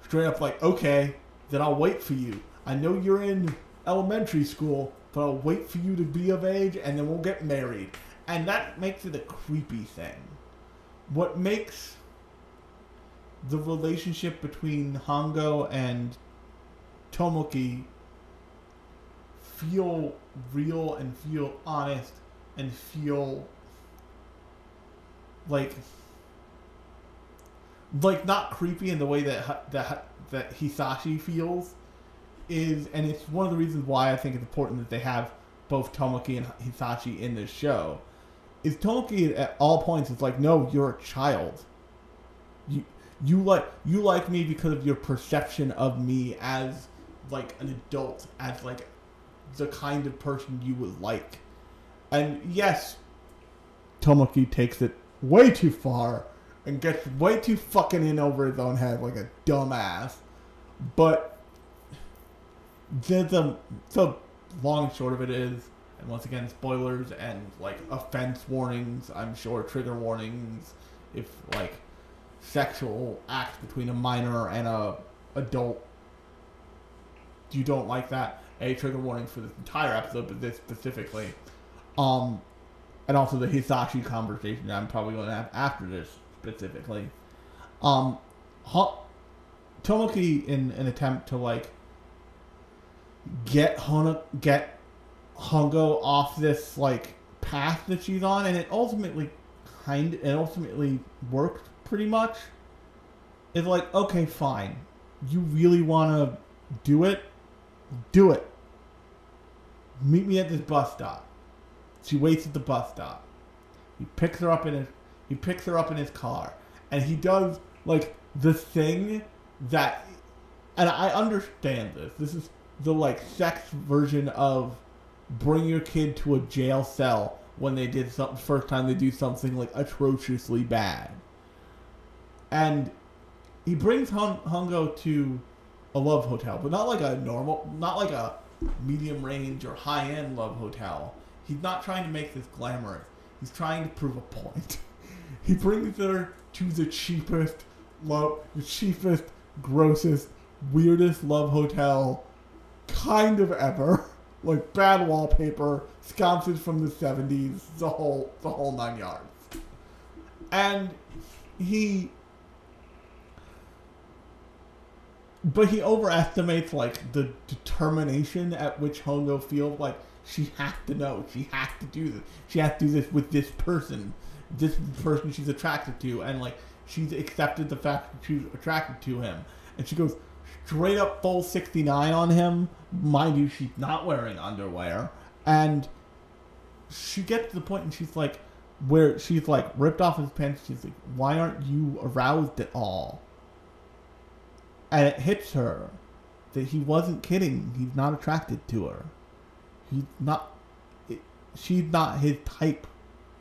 straight up like, okay, then I'll wait for you. I know you're in elementary school, but I'll wait for you to be of age and then we'll get married. And that makes it a creepy thing. What makes the relationship between Hongo and Tomoki feel real and feel honest and feel like like not creepy in the way that that that Hisashi feels is and it's one of the reasons why I think it's important that they have both Tomoki and Hisashi in this show is Tomoki at all points is like no you're a child you you like you like me because of your perception of me as like an adult as like the kind of person you would like and yes Tomoki takes it way too far and gets way too fucking in over his own head like a dumbass. But the the, the long short of it is, and once again, spoilers and like offense warnings. I'm sure trigger warnings if like sexual act between a minor and a adult. You don't like that. A trigger warning for this entire episode, but this specifically. Um, and also the Hisashi conversation that I'm probably going to have after this specifically. Um, Tomoki in an attempt to like get Hona get Hongo off this like path that she's on, and it ultimately kind it ultimately worked pretty much. It's like okay, fine, you really want to do it, do it. Meet me at this bus stop. She waits at the bus stop. He picks her up in his he picks her up in his car, and he does like the thing that, and I understand this. This is the like sex version of bring your kid to a jail cell when they did something first time they do something like atrociously bad. And he brings Hung- Hungo to a love hotel, but not like a normal, not like a medium range or high end love hotel. He's not trying to make this glamorous. He's trying to prove a point. he brings her to the cheapest, love, the cheapest, grossest, weirdest love hotel kind of ever. Like bad wallpaper, sconces from the seventies, the whole the whole nine yards. And he but he overestimates like the determination at which Hongo feels like she has to know, she has to do this, she has to do this with this person, this person she's attracted to, and like she's accepted the fact that she's attracted to him, and she goes straight up full sixty nine on him. Mind you, she's not wearing underwear, and she gets to the point and she's like, where she's like ripped off his pants. She's like, "Why aren't you aroused at all?" And it hits her that he wasn't kidding. He's not attracted to her. He's not. It, she's not his type.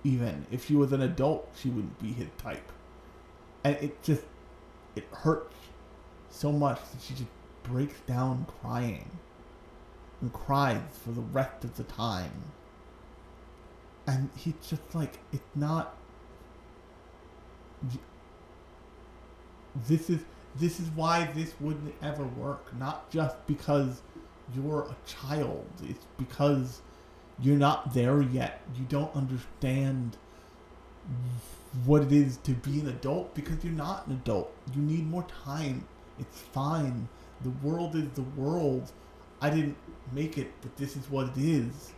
Even if she was an adult, she wouldn't be his type. And it just it hurts so much that she just breaks down crying and cries for the rest of the time. And he's just like, it's not. This is this is why this wouldn't ever work. Not just because you're a child. It's because you're not there yet. You don't understand what it is to be an adult because you're not an adult. You need more time. It's fine. The world is the world. I didn't make it, but this is what it is.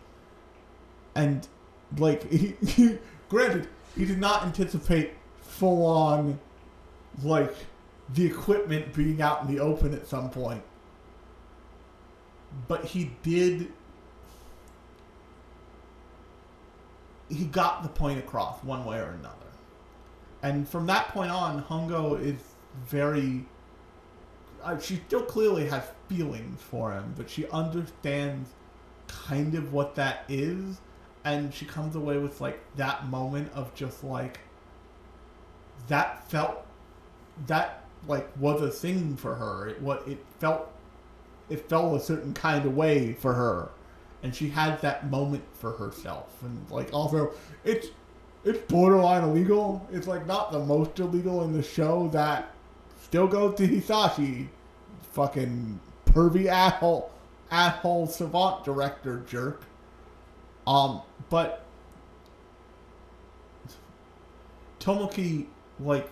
And like, he, granted, he did not anticipate full on, like, the equipment being out in the open at some point. But he did. He got the point across one way or another. And from that point on, Hongo is very. Uh, she still clearly has feelings for him, but she understands kind of what that is, and she comes away with like that moment of just like that felt that like was a thing for her. It what it felt it felt a certain kind of way for her, and she had that moment for herself. And like also, it's it's borderline illegal. It's like not the most illegal in the show that still goes to Hisashi, fucking pervy asshole asshole savant director jerk. Um, but Tomoki like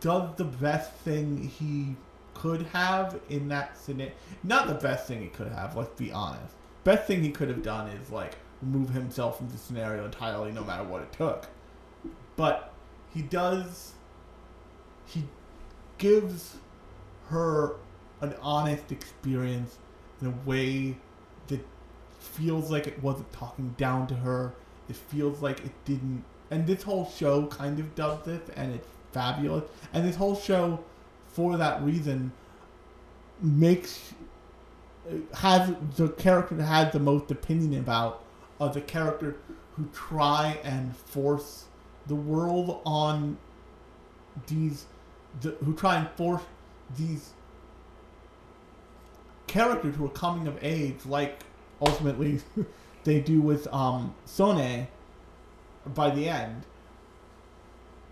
does the best thing he could have in that scenario. Not the best thing he could have. Let's be honest. Best thing he could have done is like remove himself from the scenario entirely, no matter what it took. But he does. He gives her an honest experience in a way that feels like it wasn't talking down to her. It feels like it didn't. And this whole show kind of does this, and it's fabulous. And this whole show, for that reason, makes has the character that has the most opinion about are the character who try and force the world on these the, who try and force these characters who are coming of age like ultimately they do with um Sone by the end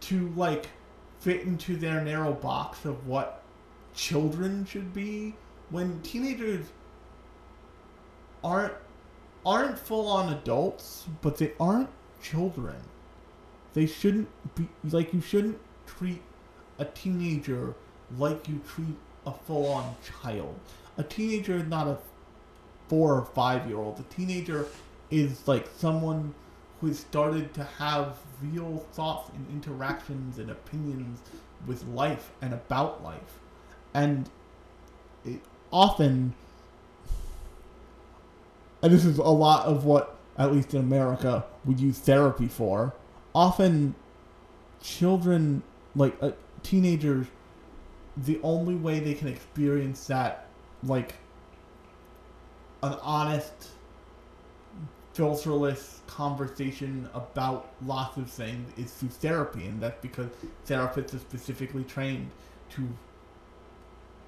to like fit into their narrow box of what children should be when teenagers aren't aren't full on adults, but they aren't children. They shouldn't be like you shouldn't treat a teenager like you treat a full on child. A teenager is not a four or five year old. A teenager is like someone who has started to have real thoughts and interactions and opinions with life and about life. And it often and this is a lot of what, at least in America, we use therapy for. Often, children, like uh, teenagers, the only way they can experience that, like, an honest, filterless conversation about lots of things is through therapy, and that's because therapists are specifically trained to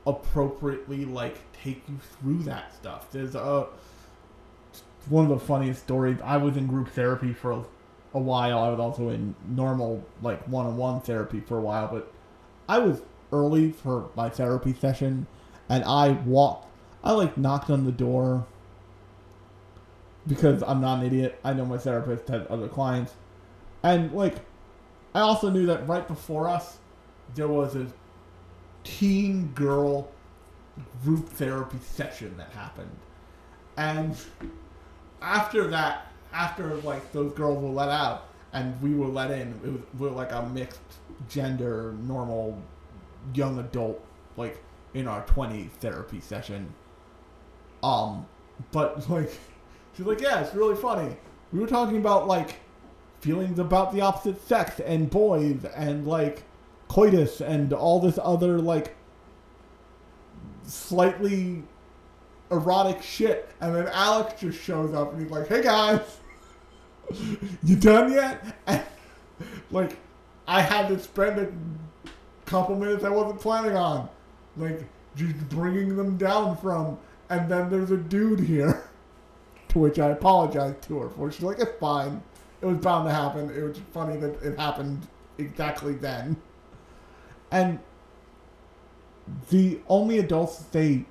appropriately like take you through that stuff. There's a one of the funniest stories. I was in group therapy for a, a while. I was also in normal like one-on-one therapy for a while, but I was early for my therapy session, and I walked. I like knocked on the door because I'm not an idiot. I know my therapist had other clients, and like I also knew that right before us there was a teen girl group therapy session that happened, and after that, after like those girls were let out and we were let in, it was we were like a mixed gender, normal, young adult, like in our 20 therapy session. Um, but like, she's like, yeah, it's really funny. We were talking about like feelings about the opposite sex and boys and like coitus and all this other like slightly erotic shit and then Alex just shows up and he's like, Hey guys You done yet? Like I had to spend a couple minutes I wasn't planning on. Like just bringing them down from and then there's a dude here. To which I apologized to her for. She's like, It's fine. It was bound to happen. It was funny that it happened exactly then. And the only adults they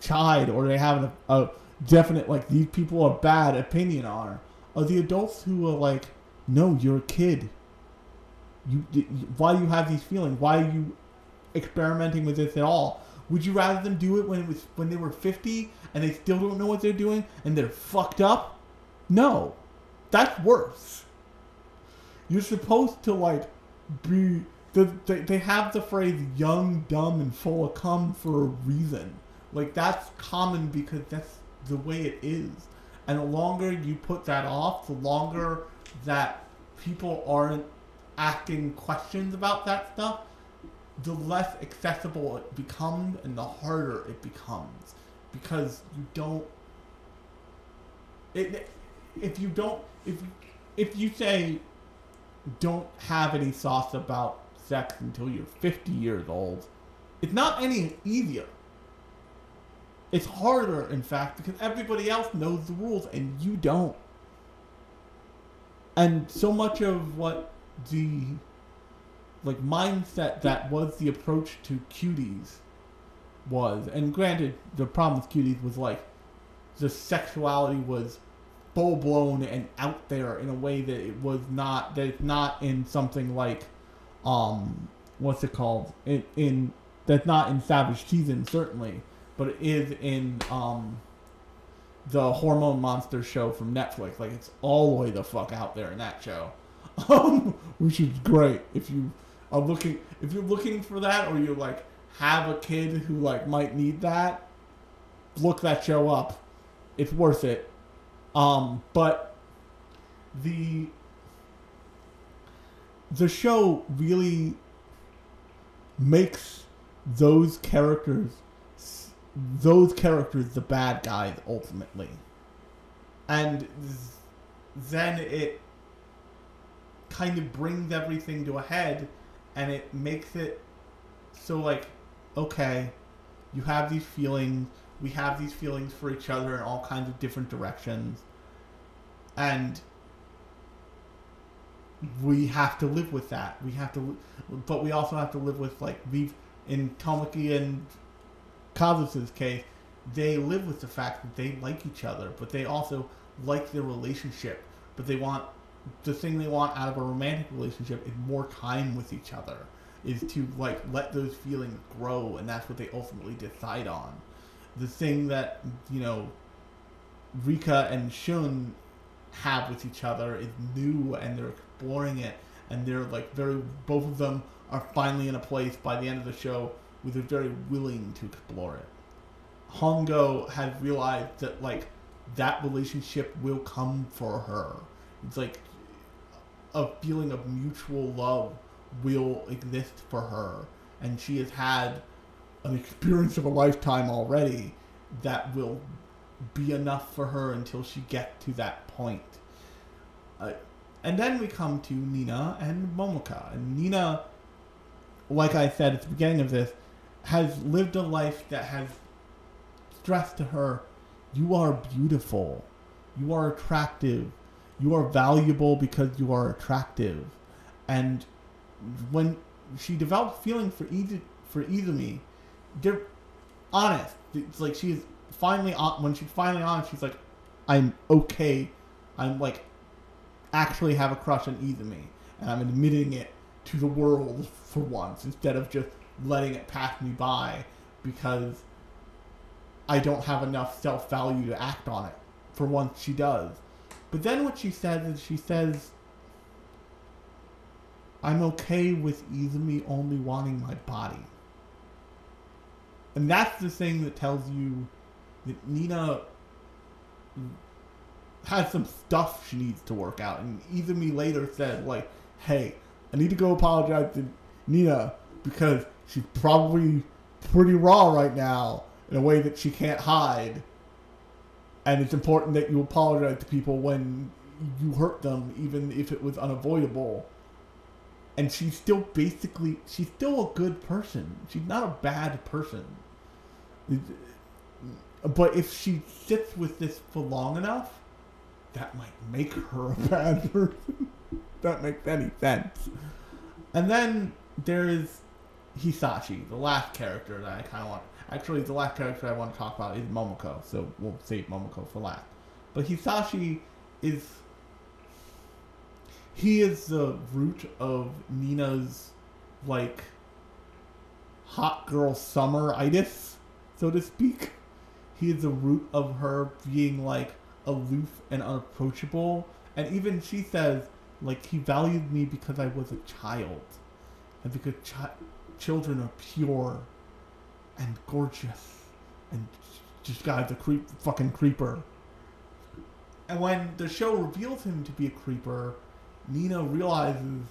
chide or they have a, a definite like these people are bad opinion on are the adults who are like, no, you're a kid. You, why do you have these feelings? Why are you experimenting with this at all? Would you rather them do it when it was when they were fifty and they still don't know what they're doing and they're fucked up? No, that's worse. You're supposed to like be. The, they, they have the phrase young, dumb, and full of cum for a reason. Like, that's common because that's the way it is. And the longer you put that off, the longer that people aren't asking questions about that stuff, the less accessible it becomes and the harder it becomes. Because you don't. It, if you don't. If, if you say, don't have any thoughts about sex until you're 50 years old, it's not any easier. It's harder, in fact, because everybody else knows the rules and you don't. And so much of what the like mindset that was the approach to cuties was, and granted, the problem with cuties was like the sexuality was full blown and out there in a way that it was not that it's not in something like um what's it called in, in that's not in Savage Season certainly, but it is in um the Hormone Monster show from Netflix. Like it's all the way the fuck out there in that show, um, which is great if you are looking if you're looking for that or you like have a kid who like might need that. Look that show up. It's worth it. Um, but the the show really makes those characters those characters the bad guys ultimately. And then it kind of brings everything to a head and it makes it so like okay you have these feelings we have these feelings for each other in all kinds of different directions. And we have to live with that. We have to but we also have to live with like we've in Tomiki and Kazusa's case they live with the fact that they like each other but they also like their relationship. But they want the thing they want out of a romantic relationship is more time with each other is to like let those feelings grow and that's what they ultimately decide on. The thing that you know Rika and Shun have with each other is new and they're exploring it and they're like very both of them are finally in a place by the end of the show they're very willing to explore it. Hongo has realized that like that relationship will come for her. It's like a feeling of mutual love will exist for her and she has had an experience of a lifetime already that will be enough for her until she gets to that point. Uh, and then we come to Nina and Momoko. And Nina, like I said at the beginning of this, has lived a life that has stressed to her, you are beautiful, you are attractive, you are valuable because you are attractive. And when she developed feeling for Iz- for Izumi, they're honest. It's like she's finally on when she's finally on. She's like, I'm okay. I'm like actually have a crush on Izumi, and I'm admitting it to the world for once instead of just letting it pass me by because I don't have enough self value to act on it. For once, she does. But then what she says is she says, I'm okay with Izumi only wanting my body. And that's the thing that tells you that Nina has some stuff she needs to work out. And Izumi later said, like, hey, I need to go apologize to Nina because she's probably pretty raw right now in a way that she can't hide. And it's important that you apologize to people when you hurt them, even if it was unavoidable. And she's still basically, she's still a good person. She's not a bad person. But if she sits with this for long enough, that might make her a bad person. that makes any sense. And then there is Hisashi, the last character that I kind of want. Actually, the last character I want to talk about is Momoko, so we'll save Momoko for last. But Hisashi is. He is the root of Nina's, like, hot girl summer itis, so to speak. He is the root of her being, like, aloof and unapproachable. And even she says, like, he valued me because I was a child. And because chi- children are pure and gorgeous. And this guy's a creep, fucking creeper. And when the show reveals him to be a creeper, Nina realizes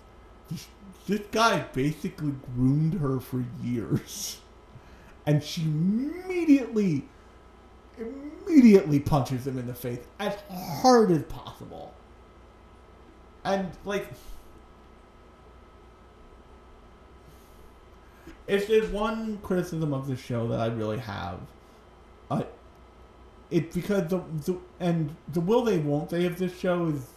this, this guy basically groomed her for years. And she immediately, immediately punches him in the face as hard as possible. And, like, if there's one criticism of this show that I really have, uh, it because the, the and the will they won't they of this show is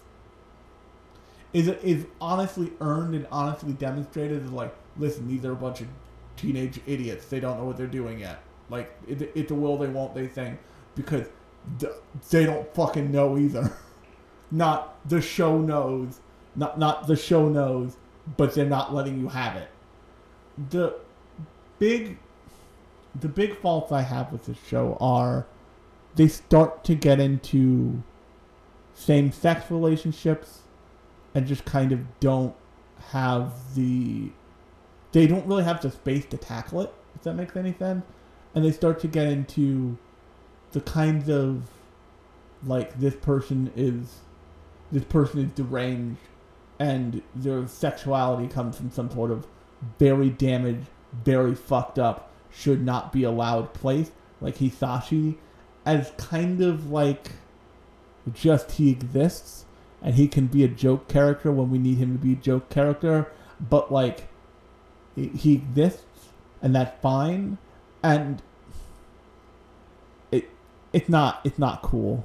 is is honestly earned and honestly demonstrated like listen these are a bunch of teenage idiots. They don't know what they're doing yet. Like it, it's a will they won't they thing because they don't fucking know either. Not the show knows not not the show knows but they're not letting you have it. The big the big faults I have with this show are they start to get into same sex relationships and just kind of don't have the they don't really have the space to tackle it, if that makes any sense. And they start to get into the kinds of like this person is this person is deranged and their sexuality comes from some sort of very damaged, very fucked up, should not be allowed place, like Hisashi, as kind of like just he exists and he can be a joke character when we need him to be a joke character, but like he- exists and that's fine and it it's not it's not cool.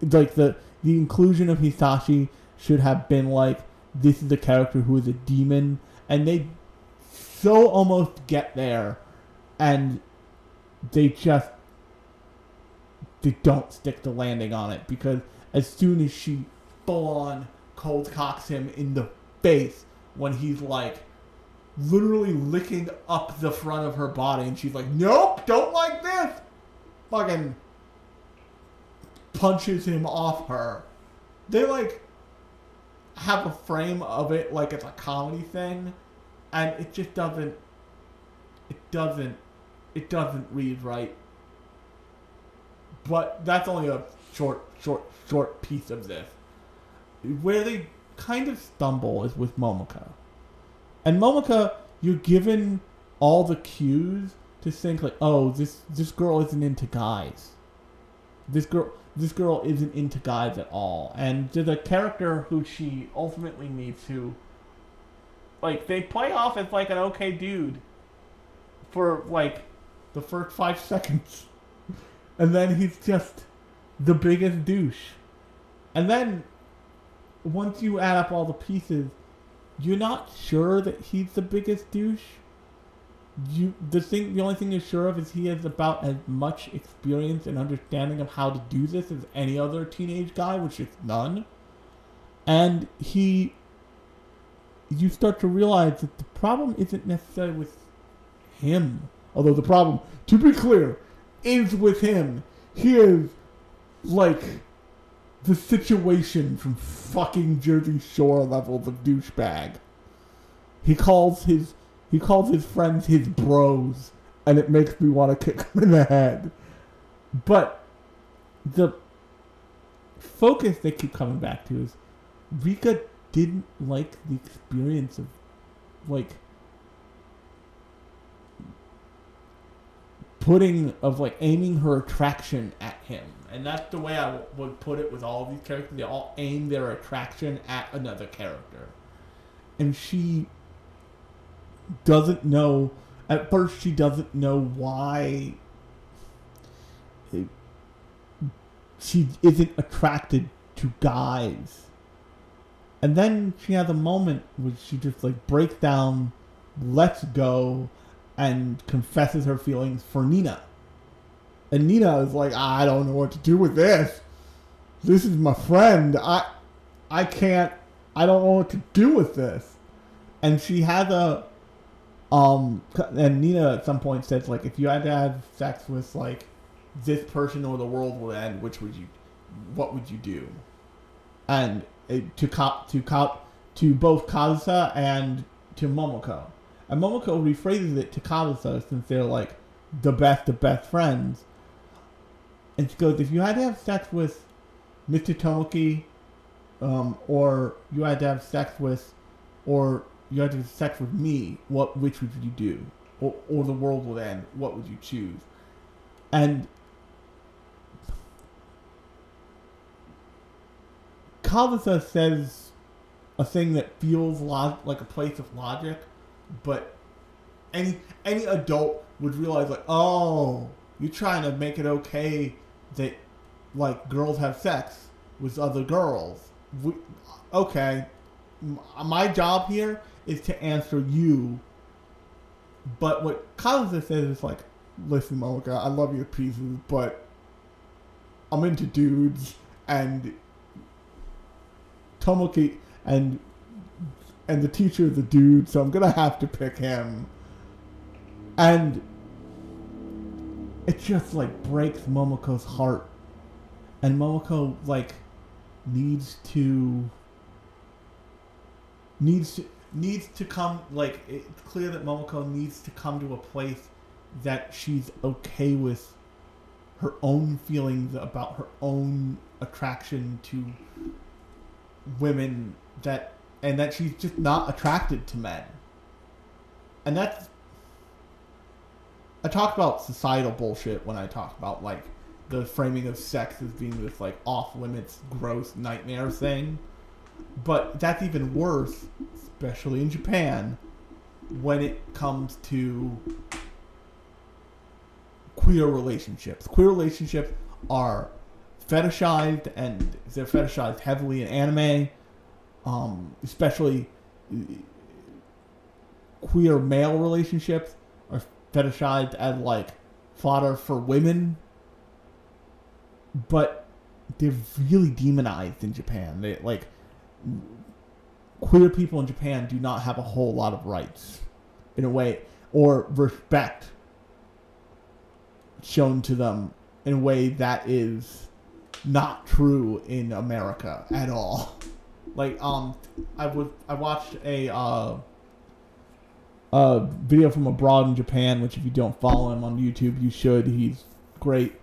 It's like the the inclusion of Hisashi should have been like this is a character who is a demon and they so almost get there and they just they don't stick the landing on it because as soon as she full on cold cocks him in the face when he's like literally licking up the front of her body and she's like nope don't like this! fucking punches him off her. They like have a frame of it like it's a comedy thing and it just doesn't it doesn't it doesn't read right. But that's only a short short short piece of this. Where they kind of stumble is with Momoko. And Momoko you're given all the cues to think like oh this this girl isn't into guys. This girl this girl isn't into guys at all. And there's a character who she ultimately meets who like they play off as like an okay dude for like the first five seconds. And then he's just the biggest douche. And then once you add up all the pieces you're not sure that he's the biggest douche? You the thing the only thing you're sure of is he has about as much experience and understanding of how to do this as any other teenage guy which is none. And he you start to realize that the problem isn't necessarily with him although the problem to be clear is with him he is like the situation from fucking Jersey Shore levels of douchebag. He calls his he calls his friends his bros, and it makes me want to kick him in the head. But the focus they keep coming back to is Rika didn't like the experience of like putting of like aiming her attraction at him. And that's the way i w- would put it with all of these characters. They all aim their attraction at another character. And she doesn't know at first she doesn't know why she isn't attracted to guys and then she has a moment where she just like breaks down lets go and confesses her feelings for nina. And nina is like i don't know what to do with this. This is my friend. I i can't i don't know what to do with this. And she has a um and nina at some point says like if you had to have sex with like this person or the world will end which would you what would you do? And to cop to cop to both kazusa and to momoko and momoko rephrases it to kazusa since they're like the best of best friends and she goes if you had to have sex with mr tomoki um, or you had to have sex with or you had to have sex with me, what which would you do? Or, or the world would end, what would you choose? And Kazusa says a thing that feels log- like a place of logic, but any any adult would realize like, oh, you're trying to make it okay that like girls have sex with other girls. We, okay, my job here is to answer you. But what Kazusa says is like, listen, Momoko, I love your pieces, but I'm into dudes, and Tomoki and and the teacher a dude, so I'm gonna have to pick him. And it just like breaks Momoko's heart, and Momoko like needs to needs to needs to come like it's clear that Momoko needs to come to a place that she's okay with her own feelings about her own attraction to women that and that she's just not attracted to men. And that's I talk about societal bullshit when I talk about like the framing of sex as being this like off limits gross nightmare thing. But that's even worse, especially in Japan, when it comes to queer relationships. Queer relationships are fetishized and they're fetishized heavily in anime, um, especially uh, queer male relationships are fetishized as like fodder for women, but they're really demonized in Japan. They like queer people in Japan do not have a whole lot of rights in a way or respect shown to them in a way that is not true in America at all. Like um I was I watched a uh a video from abroad in Japan, which if you don't follow him on YouTube, you should. He's great.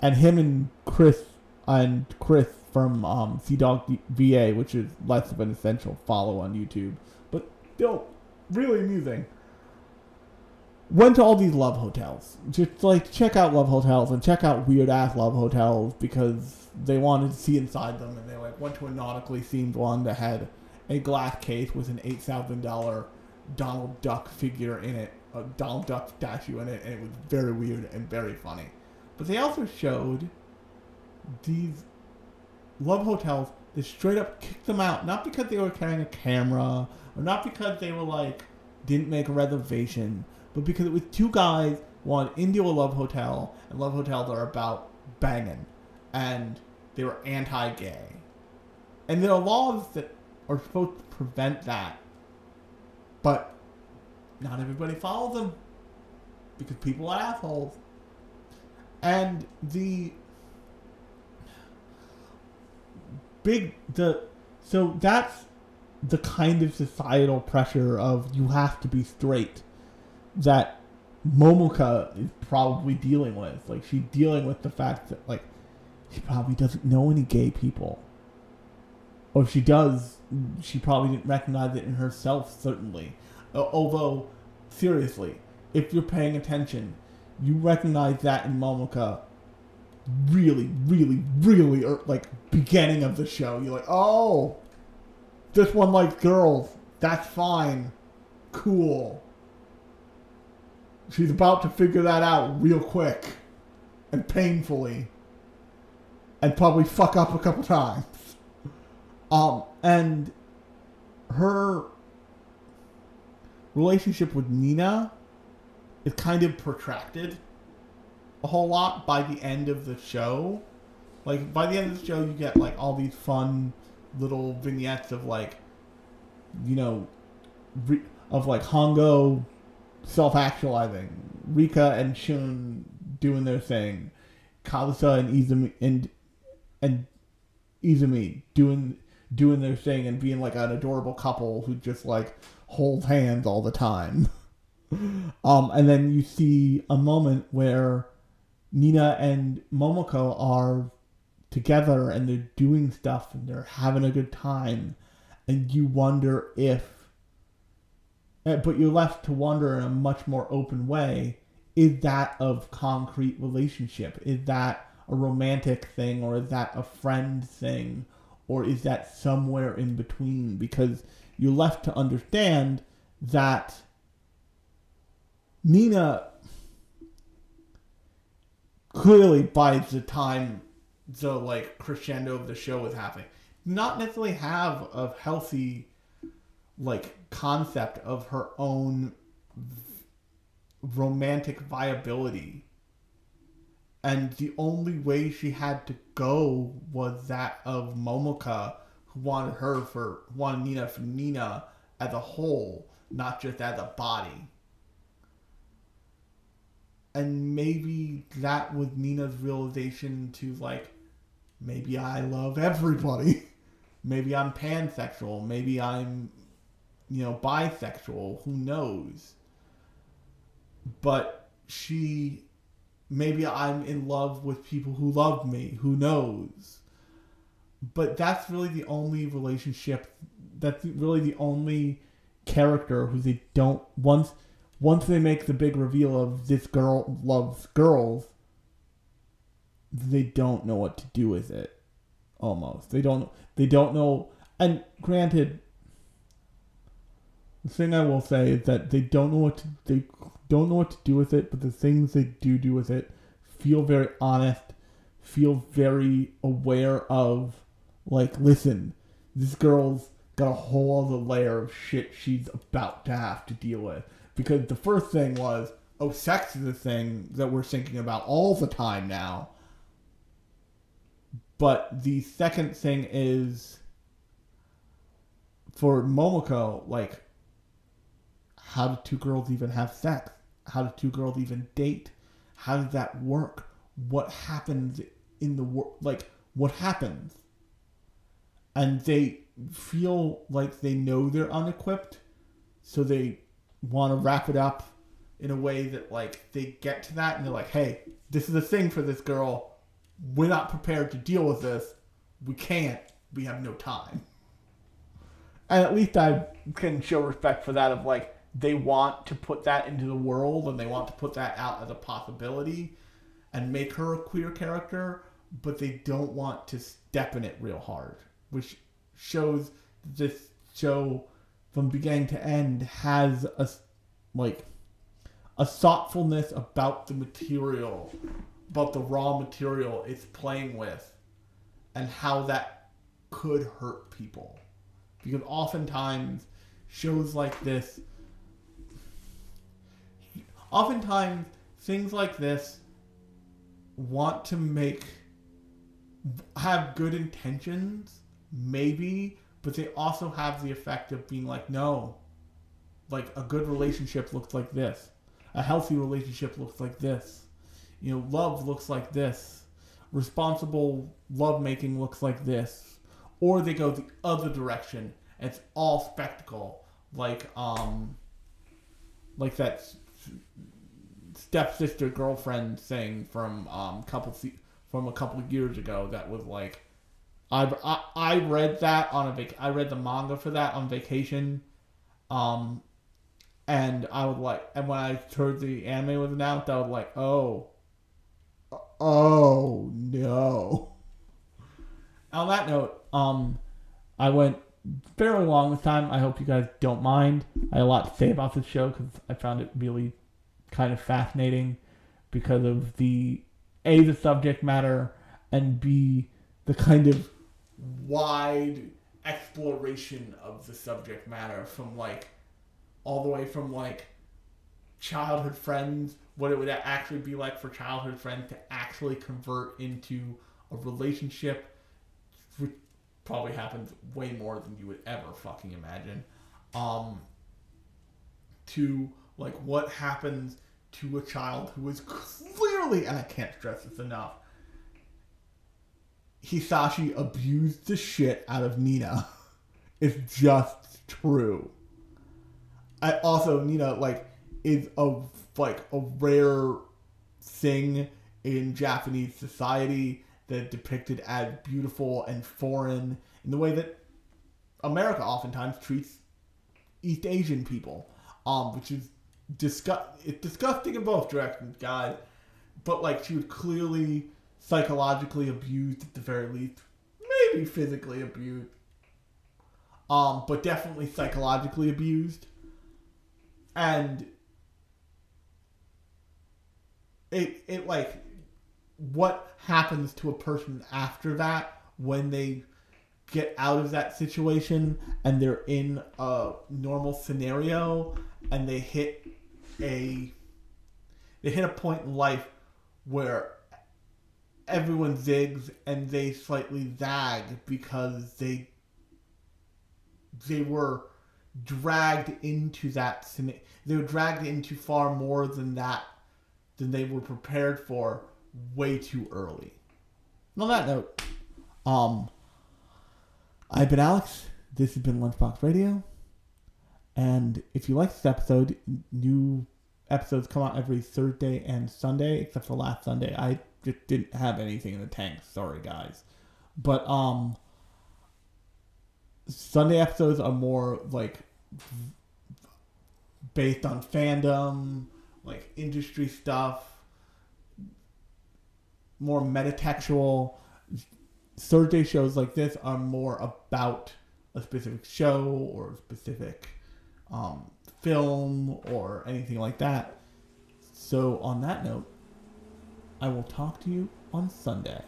And him and Chris and Chris from um, Sea Dog VA, which is less of an essential follow on YouTube, but still really amusing. Went to all these love hotels, just like check out love hotels and check out weird ass love hotels because they wanted to see inside them, and they like went to a nautically themed one that had a glass case with an eight thousand dollar Donald Duck figure in it, a Donald Duck statue in it, and it was very weird and very funny. But they also showed these love hotels that straight up kicked them out, not because they were carrying a camera, or not because they were like didn't make a reservation, but because it was two guys wanted into a love hotel, and love hotels are about banging, and they were anti-gay, and there are laws that are supposed to prevent that, but not everybody follows them because people are assholes, and the big the so that's the kind of societal pressure of you have to be straight that Momoko is probably dealing with. Like she's dealing with the fact that like she probably doesn't know any gay people. Or if she does, she probably didn't recognize it in herself, certainly. Uh, although, seriously, if you're paying attention, you recognize that in Momoko really, really, really, er, like, beginning of the show. You're like, oh, this one likes girls. That's fine. Cool. She's about to figure that out real quick and painfully and probably fuck up a couple times. Um, and her relationship with Nina is kind of protracted a whole lot by the end of the show. Like by the end of the show, you get like all these fun little vignettes of like, you know, re- of like Hongo self-actualizing, Rika and Shun doing their thing, Kazusa and Izumi and and Izumi doing doing their thing and being like an adorable couple who just like hold hands all the time. um, and then you see a moment where Nina and Momoko are together and they're doing stuff and they're having a good time, and you wonder if. eh, But you're left to wonder in a much more open way: is that of concrete relationship? Is that a romantic thing, or is that a friend thing, or is that somewhere in between? Because you're left to understand that Nina clearly by the time the like crescendo of the show is happening, not necessarily have a healthy like concept of her own v- romantic viability. And the only way she had to go was that of Momoko, who wanted her for wanted Nina for Nina as a whole, not just as a body and maybe that was Nina's realization to like maybe I love everybody. maybe I'm pansexual, maybe I'm you know bisexual, who knows. But she maybe I'm in love with people who love me, who knows. But that's really the only relationship that's really the only character who they don't once once they make the big reveal of this girl loves girls, they don't know what to do with it. Almost, they don't. They don't know. And granted, the thing I will say is that they don't know what to. They don't know what to do with it. But the things they do do with it feel very honest. Feel very aware of, like, listen, this girl's got a whole other layer of shit she's about to have to deal with because the first thing was, oh, sex is a thing that we're thinking about all the time now. But the second thing is for Momoko, like, how do two girls even have sex? How do two girls even date? How does that work? What happens in the world? Like, what happens? And they feel like they know they're unequipped, so they want to wrap it up in a way that like they get to that and they're like, hey, this is a thing for this girl. We're not prepared to deal with this. We can't. We have no time. And at least I can show respect for that of like they want to put that into the world and they want to put that out as a possibility and make her a queer character, but they don't want to step in it real hard, which shows this show from beginning to end has a like a thoughtfulness about the material, about the raw material it's playing with, and how that could hurt people. Because oftentimes shows like this, oftentimes things like this want to make have good intentions, maybe, but they also have the effect of being like, no, like a good relationship looks like this, a healthy relationship looks like this, you know, love looks like this, responsible love making looks like this, or they go the other direction. It's all spectacle, like um, like that stepsister girlfriend thing from um couple from a couple years ago that was like I, I, I read that on a vac- I read the manga for that on vacation um and I was like and when I heard the anime was announced I was like oh oh no. On that note um I went fairly long this time. I hope you guys don't mind. I had a lot to say about this show because I found it really kind of fascinating because of the a the subject matter and b the kind of wide exploration of the subject matter from like all the way from like childhood friends what it would actually be like for childhood friends to actually convert into a relationship probably happens way more than you would ever fucking imagine um to like what happens to a child who is clearly and I can't stress this enough Hisashi abused the shit out of Nina. It's just true. I also Nina like is a like a rare thing in Japanese society that depicted as beautiful and foreign in the way that America oftentimes treats East Asian people, um, which is disgust. It's disgusting in both directions, guys. But like, she was clearly psychologically abused at the very least, maybe physically abused, um, but definitely psychologically abused, and it it like what happens to a person after that when they get out of that situation and they're in a normal scenario and they hit a they hit a point in life where everyone zigs and they slightly zag because they they were dragged into that they were dragged into far more than that than they were prepared for way too early. On that note, um I've been Alex. This has been Lunchbox Radio. And if you like this episode, new episodes come out every Thursday and Sunday, except for last Sunday. I just didn't have anything in the tank. Sorry, guys. But um, Sunday episodes are more like based on fandom, like industry stuff, more metatextual. Thursday shows like this are more about a specific show or a specific um, film or anything like that. So, on that note, I will talk to you on Sunday.